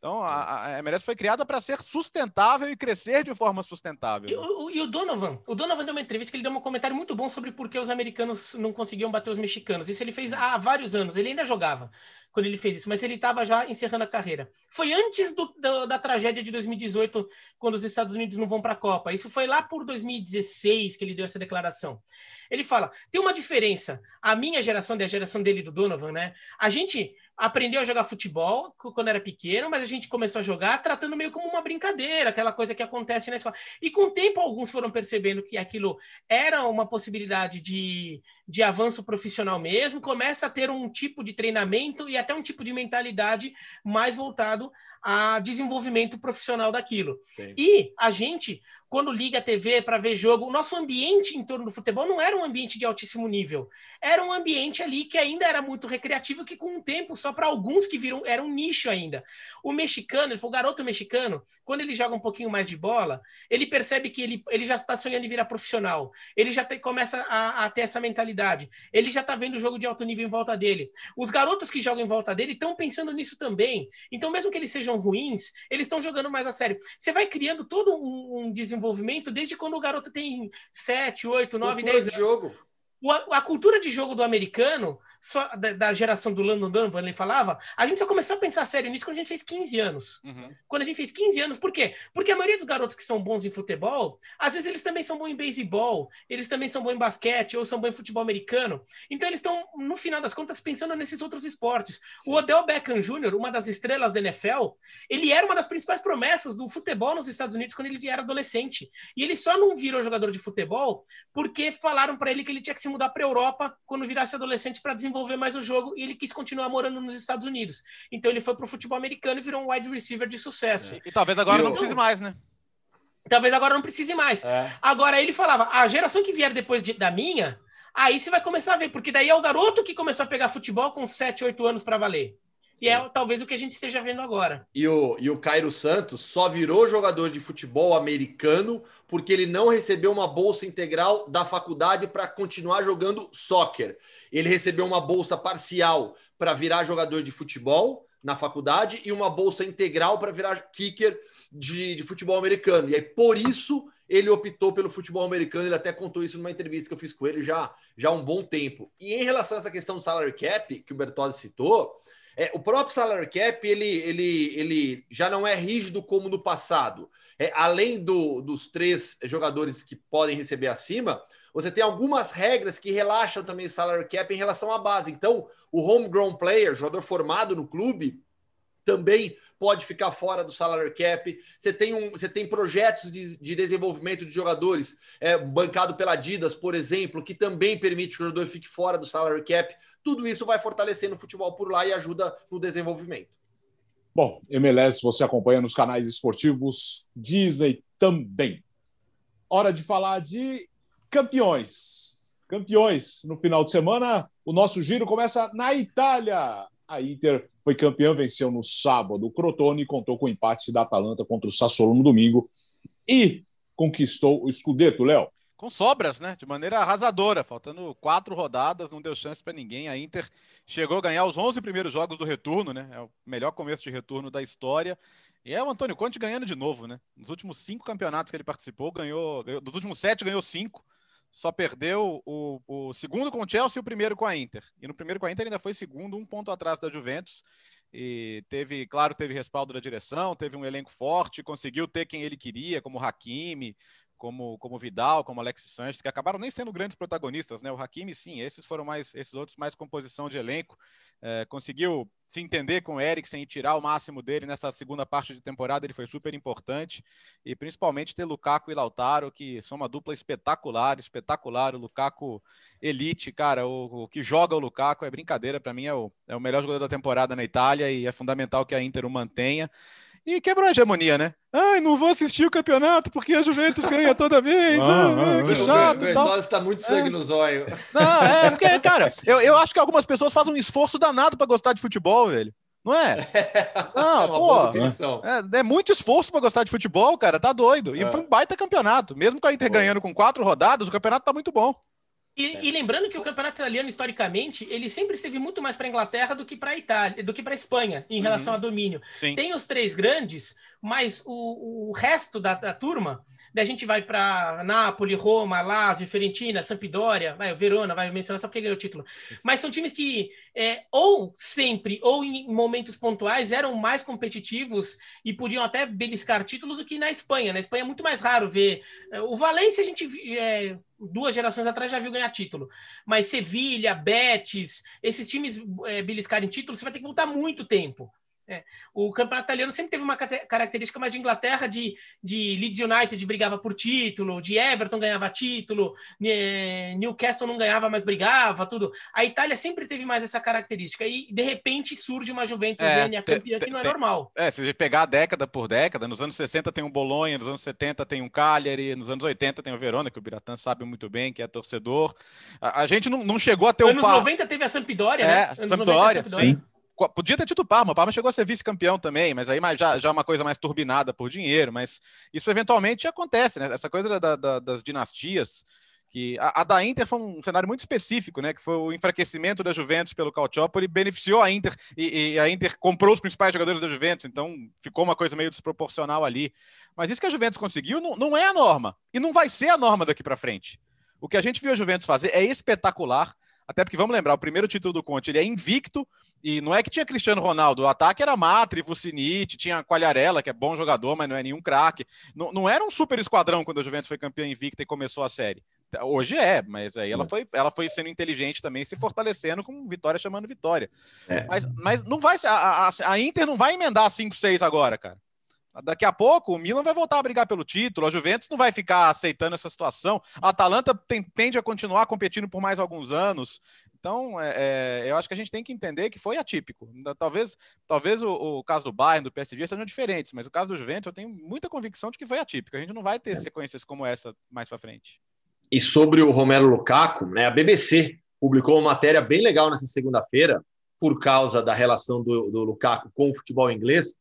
Então, a, a MLS foi criada para ser sustentável e crescer de forma sustentável. E o, e o, Donovan, o Donovan deu uma entrevista que ele deu um comentário muito bom sobre por que os americanos não conseguiam bater os mexicanos. Isso ele fez há vários anos. Ele ainda jogava quando ele fez isso, mas ele estava já encerrando a carreira. Foi antes do, do, da tragédia de 2018, quando os Estados Unidos não vão para a Copa. Isso foi lá por 2016 que ele deu essa declaração. Ele fala: tem uma diferença. A minha geração, da geração dele do Donovan, né? A gente aprendeu a jogar futebol quando era pequeno, mas a gente começou a jogar tratando meio como uma brincadeira, aquela coisa que acontece na escola. E com o tempo, alguns foram percebendo que aquilo era uma possibilidade de, de avanço profissional mesmo, começa a ter um tipo de treinamento e até um tipo de mentalidade mais voltado a desenvolvimento profissional daquilo. Sim. E a gente quando liga a TV para ver jogo, o nosso ambiente em torno do futebol não era um ambiente de altíssimo nível. Era um ambiente ali que ainda era muito recreativo, que com o tempo, só para alguns que viram, era um nicho ainda. O mexicano, ele foi o garoto mexicano, quando ele joga um pouquinho mais de bola, ele percebe que ele, ele já está sonhando em virar profissional. Ele já te, começa a, a, ter essa mentalidade. Ele já está vendo o jogo de alto nível em volta dele. Os garotos que jogam em volta dele estão pensando nisso também. Então, mesmo que eles sejam ruins, eles estão jogando mais a sério. Você vai criando todo um, um desenvolvimento desenvolvimento desde quando o garoto tem 7, 8, 9, 10 anos. jogo. A, cultura de jogo do americano, só da, da, geração do Landon Donovan, ele falava, a gente só começou a pensar sério nisso quando a gente fez 15 anos. Uhum. Quando a gente fez 15 anos, por quê? Porque a maioria dos garotos que são bons em futebol, às vezes eles também são bons em beisebol, eles também são bons em basquete, ou são bons em futebol americano. Então eles estão, no final das contas, pensando nesses outros esportes. O Odell Beckham Jr., uma das estrelas da NFL, ele era uma das principais promessas do futebol nos Estados Unidos quando ele era adolescente. E ele só não virou jogador de futebol porque falaram para ele que ele tinha que se mudar para a Europa quando virasse adolescente para desenvolver mais o jogo e ele quis continuar morando nos Estados Unidos. Então ele foi para o futebol americano e virou um wide receiver de sucesso. É. E, talvez agora não precise mais, né? Talvez agora não precise mais. É. Agora ele falava: a geração que vier depois de, da minha, aí você vai começar a ver, porque daí é o garoto que começou a pegar futebol com 7, 8 anos para valer. E é talvez o que a gente esteja vendo agora. E o, e o Cairo Santos só virou jogador de futebol americano porque ele não recebeu uma bolsa integral da faculdade para continuar jogando soccer. Ele recebeu uma bolsa parcial para virar jogador de futebol na faculdade e uma bolsa integral para virar kicker de, de futebol americano. E aí, por isso, ele optou pelo futebol americano. Ele até contou isso numa entrevista que eu fiz com ele já, já há um bom tempo. E em relação a essa questão do salary cap, que o Bertozzi citou, é, o próprio salary cap ele, ele, ele já não é rígido como no passado. É, além do, dos três jogadores que podem receber acima, você tem algumas regras que relaxam também o salary cap em relação à base. Então, o homegrown player, jogador formado no clube, também pode ficar fora do salary cap. Você tem, um, você tem projetos de, de desenvolvimento de jogadores, é, bancado pela Adidas, por exemplo, que também permite que o jogador fique fora do salary cap. Tudo isso vai fortalecendo o futebol por lá e ajuda no desenvolvimento. Bom, MLS você acompanha nos canais esportivos, Disney também. Hora de falar de campeões. Campeões no final de semana. O nosso giro começa na Itália. A Inter foi campeã, venceu no sábado o Crotone e contou com o empate da Atalanta contra o Sassuolo no domingo e conquistou o Scudetto, Léo. Com sobras, né? De maneira arrasadora, faltando quatro rodadas, não deu chance para ninguém. A Inter chegou a ganhar os 11 primeiros jogos do retorno, né? É o melhor começo de retorno da história. E é o Antônio Conte ganhando de novo, né? Nos últimos cinco campeonatos que ele participou, ganhou, ganhou dos últimos sete, ganhou cinco só perdeu o, o, segundo com o Chelsea e o primeiro com a Inter. E no primeiro com a Inter ainda foi segundo, um ponto atrás da Juventus. E teve, claro, teve respaldo da direção, teve um elenco forte, conseguiu ter quem ele queria, como Hakimi, como, como Vidal, como Alexis Sanches, que acabaram nem sendo grandes protagonistas, né? O Hakimi, sim, esses foram mais, esses outros mais composição de elenco. É, conseguiu se entender com o Eriksen e tirar o máximo dele nessa segunda parte de temporada, ele foi super importante. E principalmente ter Lukaku e Lautaro, que são uma dupla espetacular, espetacular. O Lukaku elite, cara, o, o que joga o Lukaku é brincadeira. Para mim é o, é o melhor jogador da temporada na Itália e é fundamental que a Inter o mantenha. E quebrou a hegemonia, né? Ai, não vou assistir o campeonato porque a Juventus ganha toda vez. Ah, ah, que chato. O Bertozzi está muito sangue é. no zóio. Não, é, porque, cara, eu, eu acho que algumas pessoas fazem um esforço danado para gostar de futebol, velho. Não é? Não, é pô. É, é, muito esforço para gostar de futebol, cara. Tá doido. E é. foi um baita campeonato. Mesmo com a Inter ganhando com quatro rodadas, o campeonato tá muito bom. E, e, lembrando que o campeonato italiano, historicamente, ele sempre esteve muito mais para a Inglaterra do que para a Itália, do que para a Espanha, em relação uhum. a domínio. Sim. Tem os três grandes, mas o, o resto da, da turma Daí a gente vai para Nápoles, Roma, Lazio, Fiorentina, Sampdoria, vai, o Verona, vai mencionar só porque ganhou o título. Mas são times que é, ou sempre ou em momentos pontuais eram mais competitivos e podiam até beliscar títulos do que na Espanha. Na Espanha é muito mais raro ver. É, o Valência a gente é, duas gerações atrás já viu ganhar título. Mas Sevilha, Betis, esses times é, beliscarem títulos, você vai ter que voltar muito tempo. É. O campeonato italiano sempre teve uma característica mais de Inglaterra, de, de Leeds United brigava por título, de Everton ganhava título, Newcastle não ganhava, mas brigava, tudo. A Itália sempre teve mais essa característica e de repente surge uma Juventus é, a campeã que não é normal. É, se você pegar década por década, nos anos 60 tem um Bolonha, nos anos 70 tem um Cagliari, nos anos 80 tem o Verona, que o Biratan sabe muito bem, que é torcedor. A, a gente não, não chegou a ter anos um Anos 90 teve a Sampdoria, é, né? Anos Sampdoria, Sampdoria. sim. Podia ter tido o Parma, o Parma chegou a ser vice-campeão também, mas aí já, já é uma coisa mais turbinada por dinheiro, mas isso eventualmente acontece, né? Essa coisa da, da, das dinastias, que a, a, da Inter foi um cenário muito específico, né? Que foi o enfraquecimento da Juventus pelo Calciopoli, beneficiou a Inter e, e, a Inter comprou os principais jogadores da Juventus, então ficou uma coisa meio desproporcional ali. Mas isso que a Juventus conseguiu não, não é a norma e não vai ser a norma daqui para frente. O que a gente viu a Juventus fazer é espetacular. Até porque, vamos lembrar, o primeiro título do Conte, ele é invicto, e não é que tinha Cristiano Ronaldo, o ataque era Matri, Vucinic, tinha Qualharela, que é bom jogador, mas não é nenhum craque. Não, não era um super esquadrão quando a Juventus foi campeã invicta e começou a série. Hoje é, mas aí ela é. foi, ela foi sendo inteligente também, se fortalecendo com vitória chamando vitória. É. Mas, mas não vai a, a, a Inter não vai emendar 5-6 agora, cara. Daqui a pouco o Milan vai voltar a brigar pelo título, a Juventus não vai ficar aceitando essa situação, a Atalanta tem, tende a continuar competindo por mais alguns anos. Então, é, é, eu acho que a gente tem que entender que foi atípico. Talvez, talvez o, o, caso do Bayern, do PSG sejam diferentes, mas o caso do Juventus eu tenho muita convicção de que foi atípico. A gente não vai ter é. sequências como essa mais para frente. E sobre o Romero Lukaku, né, a BBC publicou uma matéria bem legal nessa segunda-feira, por causa da relação do, do Lukaku com o futebol inglês,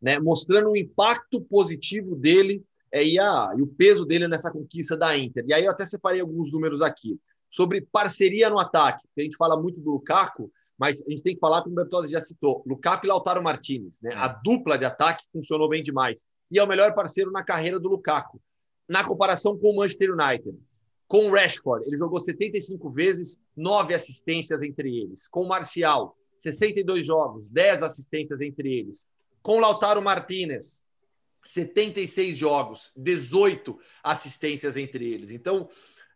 né, mostrando o impacto positivo dele é, e, a, e o peso dele nessa conquista da Inter. E aí eu até separei alguns números aqui. Sobre parceria no ataque, a gente fala muito do Lukaku, mas a gente tem que falar, como o Bertozzi já citou, Lukaku e Lautaro Martinez. Né? A dupla de ataque funcionou bem demais. E é o melhor parceiro na carreira do Lukaku. Na comparação com o Manchester United. Com o Rashford, ele jogou 75 vezes, 9 assistências entre eles. Com o Marcial, 62 jogos, 10 assistências entre eles com Lautaro Martinez, 76 jogos, 18 assistências entre eles. Então,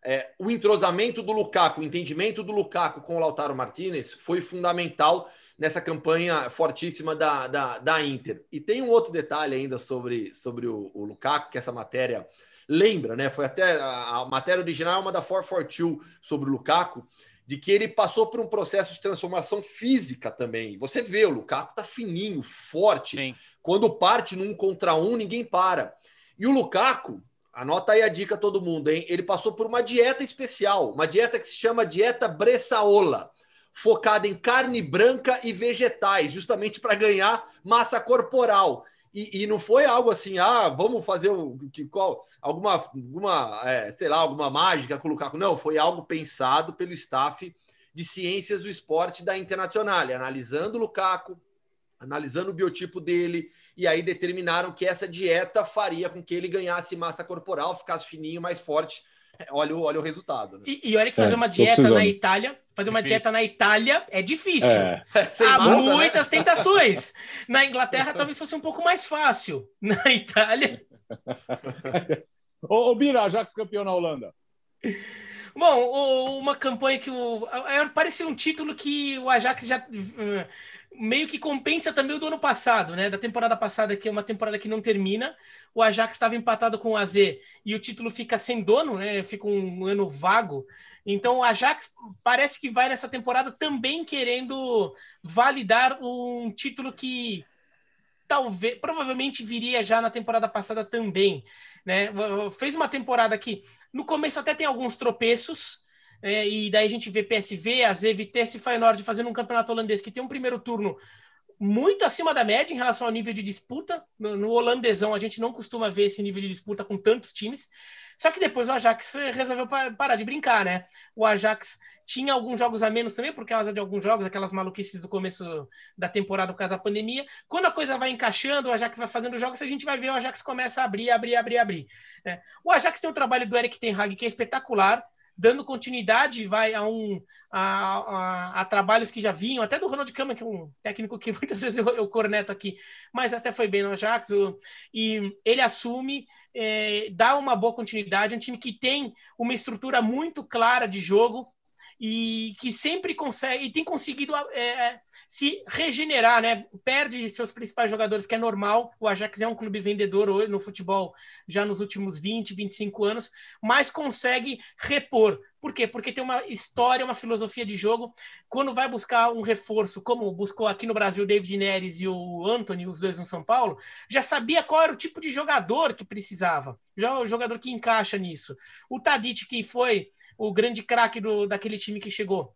é, o entrosamento do Lukaku, o entendimento do Lukaku com o Lautaro Martinez foi fundamental nessa campanha fortíssima da, da, da Inter. E tem um outro detalhe ainda sobre, sobre o, o Lukaku, que essa matéria lembra, né? Foi até a, a matéria original, é uma da 442 sobre o Lukaku, de que ele passou por um processo de transformação física também. Você vê, o Lukaku tá fininho, forte. Sim. Quando parte num contra um, ninguém para. E o Lukaku, anota aí a dica todo mundo, hein? Ele passou por uma dieta especial, uma dieta que se chama dieta Bressaola, focada em carne branca e vegetais, justamente para ganhar massa corporal. E, e, não foi algo assim, ah, vamos fazer o, que, qual, alguma, alguma é, sei lá, alguma mágica com o Lukaku. Não, foi algo pensado pelo staff de ciências do esporte da Internacional, analisando o Lukaku, analisando o biotipo dele, e aí determinaram que essa dieta faria com que ele ganhasse massa corporal, ficasse fininho, mais forte olha, olha o resultado. Né? E, e, olha que fazer é, uma dieta na Itália, fazer uma difícil. dieta na Itália é difícil. É. Há massa, né? muitas né? tentações. Na Inglaterra talvez fosse um pouco mais fácil. Na Itália. ô, ô Bira, Ajax campeão na Holanda. Bom, uma campanha que o. Parecia um título que o Ajax já uh, meio que compensa também o do ano passado, né? Da temporada passada, que é uma temporada que não termina. O Ajax estava empatado com o AZ e o título fica sem dono, né? Fica um ano vago. Então o Ajax parece que vai nessa temporada também querendo validar um título que talvez, provavelmente viria já na temporada passada também, né? Fez uma temporada que no começo até tem alguns tropeços, é, e daí a gente vê PSV, AZ, Vitesse e Feyenoord fazendo um campeonato holandês que tem um primeiro turno muito acima da média em relação ao nível de disputa. No, no, holandesão, a gente não costuma ver esse nível de disputa com tantos times. Só que depois o Ajax resolveu parar de brincar, né? O Ajax tinha alguns jogos a menos também, por causa de alguns jogos, aquelas maluquices do começo da temporada por causa da pandemia. Quando a coisa vai encaixando, o Ajax vai fazendo jogos, a gente vai ver o Ajax começa a abrir, abrir, abrir, abrir. Né? O Ajax tem o trabalho do Eric Ten Hag, que é espetacular dando continuidade vai a um a, a, a, trabalhos que já vinham, até do Ronald Koeman, que é um técnico que muitas vezes eu, eu corneto aqui, mas até foi bem no Ajax, o, e ele assume, é, dá uma boa continuidade, é um time que tem uma estrutura muito clara de jogo, e que sempre consegue e tem conseguido é, se regenerar, né? Perde seus principais jogadores, que é normal. O Ajax é um clube vendedor no futebol já nos últimos 20, 25 anos, mas consegue repor. Por quê? Porque tem uma história, uma filosofia de jogo. Quando vai buscar um reforço, como buscou aqui no Brasil o David Neres e o Anthony, os dois no São Paulo, já sabia qual era o tipo de jogador que precisava. Já o jogador que encaixa nisso. O Tadic, que foi o grande craque daquele time que chegou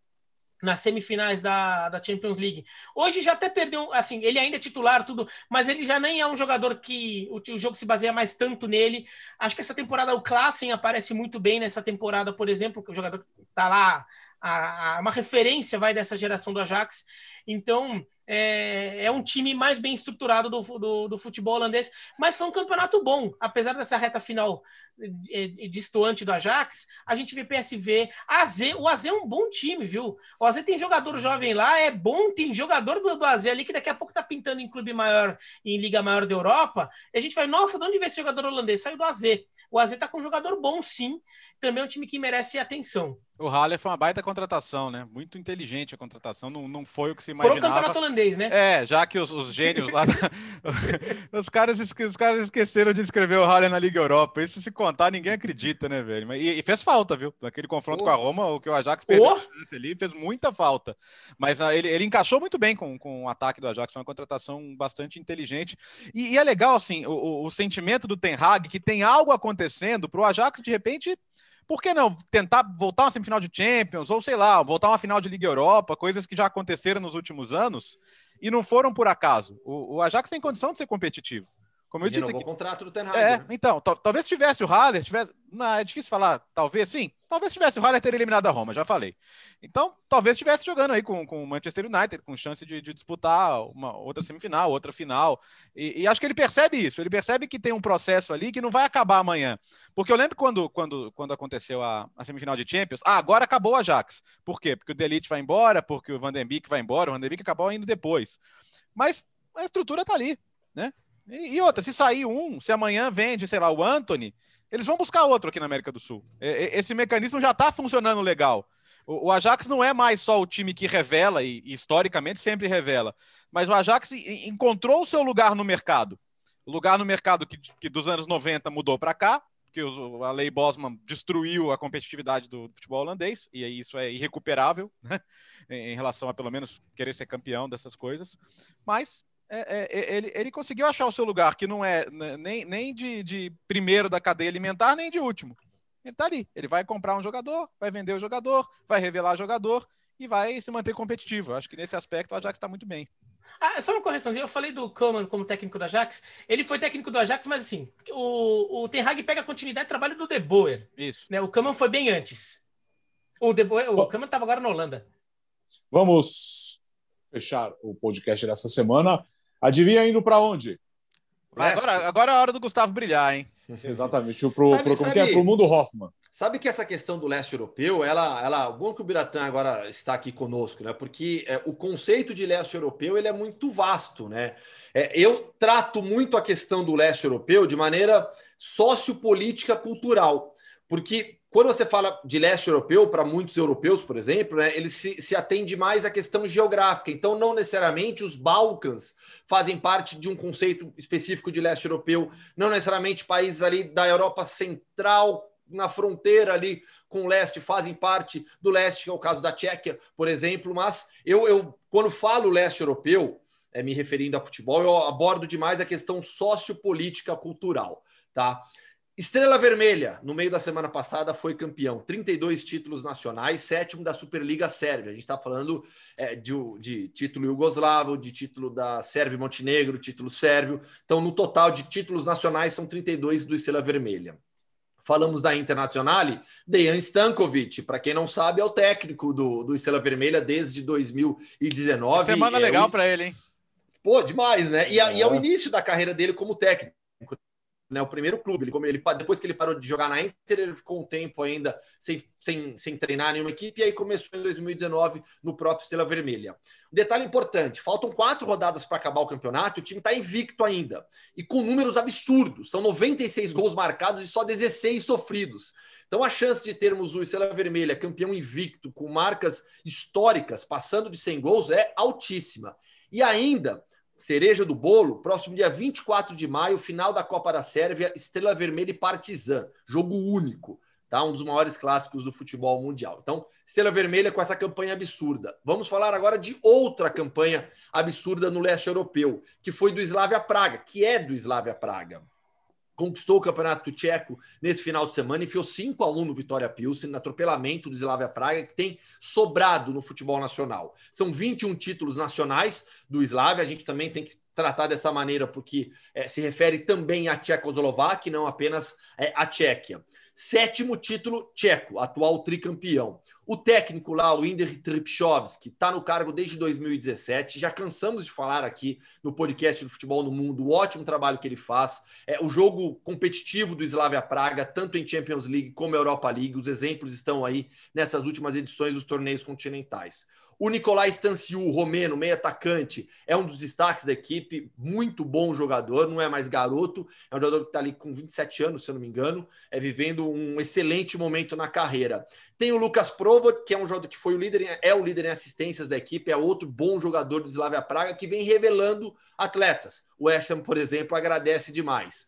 nas semifinais da, da Champions League. Hoje já até perdeu, assim, ele ainda é titular, tudo, mas ele já nem é um jogador que o, o jogo se baseia mais tanto nele. Acho que essa temporada o Klassen aparece muito bem nessa temporada, por exemplo, que o jogador tá lá, a, a, uma referência vai dessa geração do Ajax. Então, é, é um time mais bem estruturado do, do, do, futebol holandês, mas foi um campeonato bom, apesar dessa reta final distoante do Ajax, a gente vê PSV, AZ, o AZ é um bom time, viu? O AZ tem jogador jovem lá, é bom, tem jogador do, do AZ ali que daqui a pouco tá pintando em clube maior, em liga maior da Europa, e a gente vai, nossa, de onde veio esse jogador holandês? Saiu do AZ. O AZ tá com um jogador bom, sim, também é um time que merece atenção. O Haller foi uma baita contratação, né? Muito inteligente a contratação, não, não foi o que se imaginava. Pro campeonato holandês, né? É, já que os, os gênios lá. os, caras, os caras esqueceram de escrever o Haller na Liga Europa. Isso se contar, ninguém acredita, né, velho? E, e fez falta, viu? Naquele confronto oh. com a Roma, o que o Ajax perdeu oh. chance ali, fez muita falta. Mas uh, ele, ele encaixou muito bem com, com o ataque do Ajax, foi uma contratação bastante inteligente. E, e é legal, assim, o, o, o sentimento do Ten Hag, que tem algo acontecendo para o Ajax, de repente por que não tentar voltar uma semifinal de Champions, ou sei lá, voltar uma final de Liga Europa, coisas que já aconteceram nos últimos anos e não foram por acaso. O, o Ajax tem condição de ser competitivo. Como eu disse. o contrato do Ten Hag. É, né? então, talvez tivesse o Haller, tivesse. Não, é difícil falar, talvez sim. Talvez tivesse o Haller ter eliminado a Roma, já falei. Então, talvez estivesse jogando aí com, com o Manchester United, com chance de, de, disputar uma outra semifinal, outra final. E, e, acho que ele percebe isso. Ele percebe que tem um processo ali que não vai acabar amanhã. Porque eu lembro quando, quando, quando aconteceu a, a semifinal de Champions. Ah, agora acabou o Ajax. Por quê? Porque o Delite vai embora, porque o Van den Beek vai embora. O Van den Beek acabou indo depois. Mas a estrutura tá ali, né? E, e, outra, se sair um, se amanhã vende, sei lá, o Anthony, eles vão buscar outro aqui na América do Sul. E, esse mecanismo já está funcionando legal. O, o, Ajax não é mais só o time que revela, e, e historicamente sempre revela, mas o Ajax encontrou o seu lugar no mercado. O lugar no mercado que, que dos anos 90 mudou para cá, porque a lei Bosman destruiu a competitividade do futebol holandês, e isso é irrecuperável, né? em relação a pelo menos querer ser campeão dessas coisas. Mas é, é, é, ele, ele conseguiu achar o seu lugar, que não é né, nem, nem de, de primeiro da cadeia alimentar, nem de último. Ele está ali. Ele vai comprar um jogador, vai vender o jogador, vai revelar o jogador e vai se manter competitivo. Acho que nesse aspecto o Ajax está muito bem. Ah, só uma correçãozinha, eu falei do Coman como técnico do Ajax. Ele foi técnico do Ajax, mas assim, o, o Ten Hag pega a continuidade do trabalho do De Boer. Isso. Né? O Coman foi bem antes. O, De Boer, o Coman estava agora na Holanda. Vamos fechar o podcast dessa semana Adivinha indo para onde? agora, agora é a hora do Gustavo brilhar, hein? Exatamente, pro, sabe, pro, como sabe, é? pro mundo Hoffman. Sabe que essa questão do leste europeu, ela, ela, bom que o Biratã agora está aqui conosco, né? Porque é, o conceito de leste europeu ele é muito vasto, né? É, eu trato muito a questão do leste europeu de maneira sociopolítica cultural, porque quando você fala de leste europeu, para muitos europeus, por exemplo, né, ele se, se atende mais à questão geográfica. Então, não necessariamente os Balcãs fazem parte de um conceito específico de leste europeu, não necessariamente países ali da Europa Central, na fronteira ali com o leste, fazem parte do leste, que é o caso da Tchequia, por exemplo. Mas eu, eu quando falo leste europeu, é, me referindo a futebol, eu abordo demais a questão sociopolítica cultural, tá? Estrela Vermelha, no meio da semana passada, foi campeão. 32 títulos nacionais, sétimo da Superliga Sérvia. A gente está falando é, de, de, título iugoslavo, de título da Sérvia e Montenegro, título sérvio. Então, no total de títulos nacionais, são 32 do Estrela Vermelha. Falamos da Internacional, Dejan Stankovic, para quem não sabe, é o técnico do, do Estrela Vermelha desde 2019. Semana é legal o... para ele, hein? Pô, demais, né? E, é. e é o início da carreira dele como técnico né, o primeiro clube. Ele, ele, depois que ele parou de jogar na Inter, ele ficou um tempo ainda sem, sem, sem treinar nenhuma equipe, e aí começou em 2019 no próprio Estrela Vermelha. Detalhe importante: faltam quatro rodadas para acabar o campeonato, o time está invicto ainda, e com números absurdos. São 96 gols marcados e só 16 sofridos. Então a chance de termos o Estrela Vermelha campeão invicto, com marcas históricas, passando de 100 gols, é altíssima. E ainda cereja do bolo, próximo dia 24 de maio, final da Copa da Sérvia, Estrela Vermelha e Partizan, jogo único, tá? Um dos maiores clássicos do futebol mundial. Então, Estrela Vermelha com essa campanha absurda. Vamos falar agora de outra campanha absurda no leste europeu, que foi do Slavia Praga, que é do Slavia Praga conquistou o Campeonato Tcheco nesse final de semana, enfiou 5 a 1 no Vitória Pilsen, no atropelamento do Slavia Praga, que tem sobrado no futebol nacional. São 21 títulos nacionais do Slavia, a gente também tem que tratar dessa maneira, porque é, se refere também à Tchecoslováquia, não apenas é, à Tchequia. Sétimo título tcheco, atual tricampeão. O técnico lá, o Inder Tripchovski, está no cargo desde 2017. Já cansamos de falar aqui no podcast do Futebol no Mundo o ótimo trabalho que ele faz. É o jogo competitivo do Slavia Praga, tanto em Champions League como Europa League. Os exemplos estão aí nessas últimas edições dos torneios continentais. O Nicolai Stanciu, romeno, meio atacante, é um dos destaques da equipe, muito bom jogador, não é mais garoto, é um jogador que está ali com 27 anos, se eu não me engano, é vivendo um excelente momento na carreira. Tem o Lucas Provo, que é um jogador que foi o líder, é o líder em assistências da equipe, é outro bom jogador do Slavia Praga que vem revelando atletas. O Ham, por exemplo, agradece demais.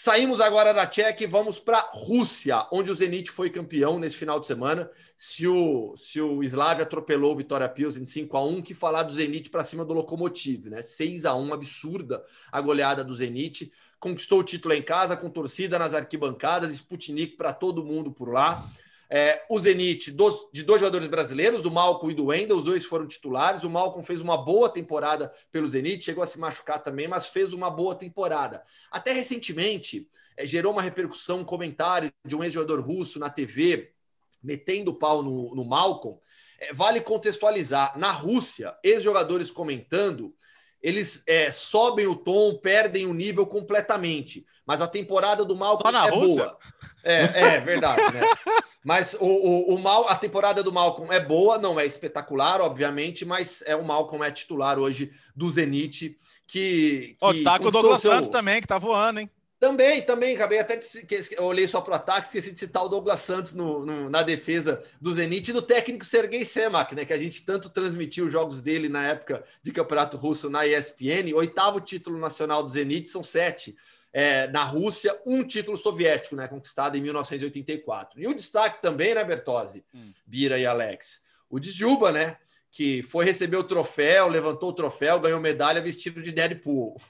Saímos agora da Tchequia e vamos para a Rússia, onde o Zenit foi campeão nesse final de semana. Se o, se o Slavia atropelou o Vitória Pilsen 5 a 1 que falar do Zenit para cima do Lokomotiv, né? 6 a 1 absurda a goleada do Zenit. Conquistou o título em casa, com torcida nas arquibancadas, Sputnik para todo mundo por lá. É, o Zenit, dos, de dois jogadores brasileiros, do Malcolm e do Wendel, os dois foram titulares. O Malcolm fez uma boa temporada pelo Zenit, chegou a se machucar também, mas fez uma boa temporada. Até recentemente, é, gerou uma repercussão, um comentário de um ex-jogador russo na TV, metendo pau no, no Malcolm. É, vale contextualizar: na Rússia, ex-jogadores comentando eles é, sobem o tom, perdem o nível completamente. Mas a temporada do Malcolm é Rússia? boa. É, é verdade, né? Mas o, o, o, Mal, a temporada do Malcolm é boa, não é espetacular, obviamente, mas é o Malcolm é titular hoje do Zenit. Que, que oh, destaca o Douglas seu... Santos também, que tá voando, hein? Também, também, acabei até de eu olhei só para o ataque, esqueci de citar o Douglas Santos no, no, na defesa do Zenit e do técnico Sergei Semak, né? Que a gente tanto transmitiu os jogos dele na época de Campeonato Russo na ESPN. Oitavo título nacional do Zenit, são sete é, na Rússia, um título soviético, né? Conquistado em 1984. E o destaque também, né, Bertozzi, hum. Bira e Alex? O Djuba, né? Que foi receber o troféu, levantou o troféu, ganhou medalha vestido de Deadpool.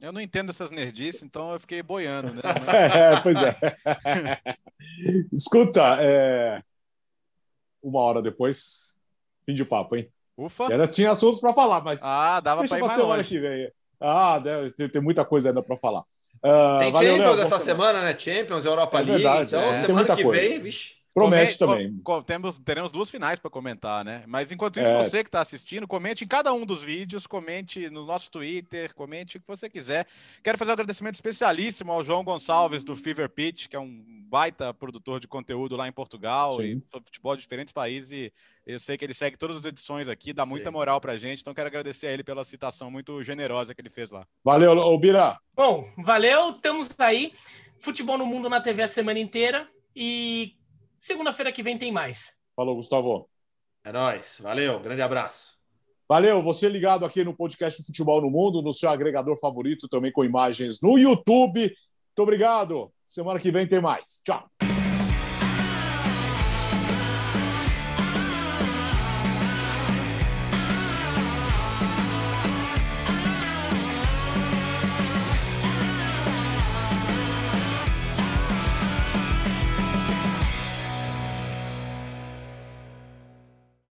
Eu não entendo essas nerdices, então eu fiquei boiando, né? é, pois é. Escuta, é... uma hora depois, fim de papo, hein? Ufa! Ainda tinha assuntos para falar, mas. Ah, dava para ir mais semana longe. que vem. Ah, deve, tem muita coisa ainda para falar. Uh, tem valeu, Champions essa semana, né? Champions, Europa é League. Verdade, então, é. semana que coisa. vem, vixe. Promete também. temos, teremos duas finais para comentar, né? Mas enquanto isso, é. você que está assistindo, comente em cada um dos vídeos, comente no nosso Twitter, comente o que você quiser. Quero fazer um agradecimento especialíssimo ao João Gonçalves do Fever Pitch, que é um baita produtor de conteúdo lá em Portugal Sim. e futebol de diferentes países. E eu sei que ele segue todas as edições aqui, dá muita Sim. moral pra gente, então quero agradecer a ele pela citação muito generosa que ele fez lá. Valeu, Bira. Bom, valeu, estamos aí. Futebol no Mundo na TV a semana inteira E segunda-feira que vem tem mais. Falou, Gustavo. É nóis. Valeu. Grande abraço. Valeu, você ligado aqui no podcast Futebol no Mundo, no seu agregador favorito, também com imagens no YouTube. Muito obrigado. Semana que vem tem mais. Tchau.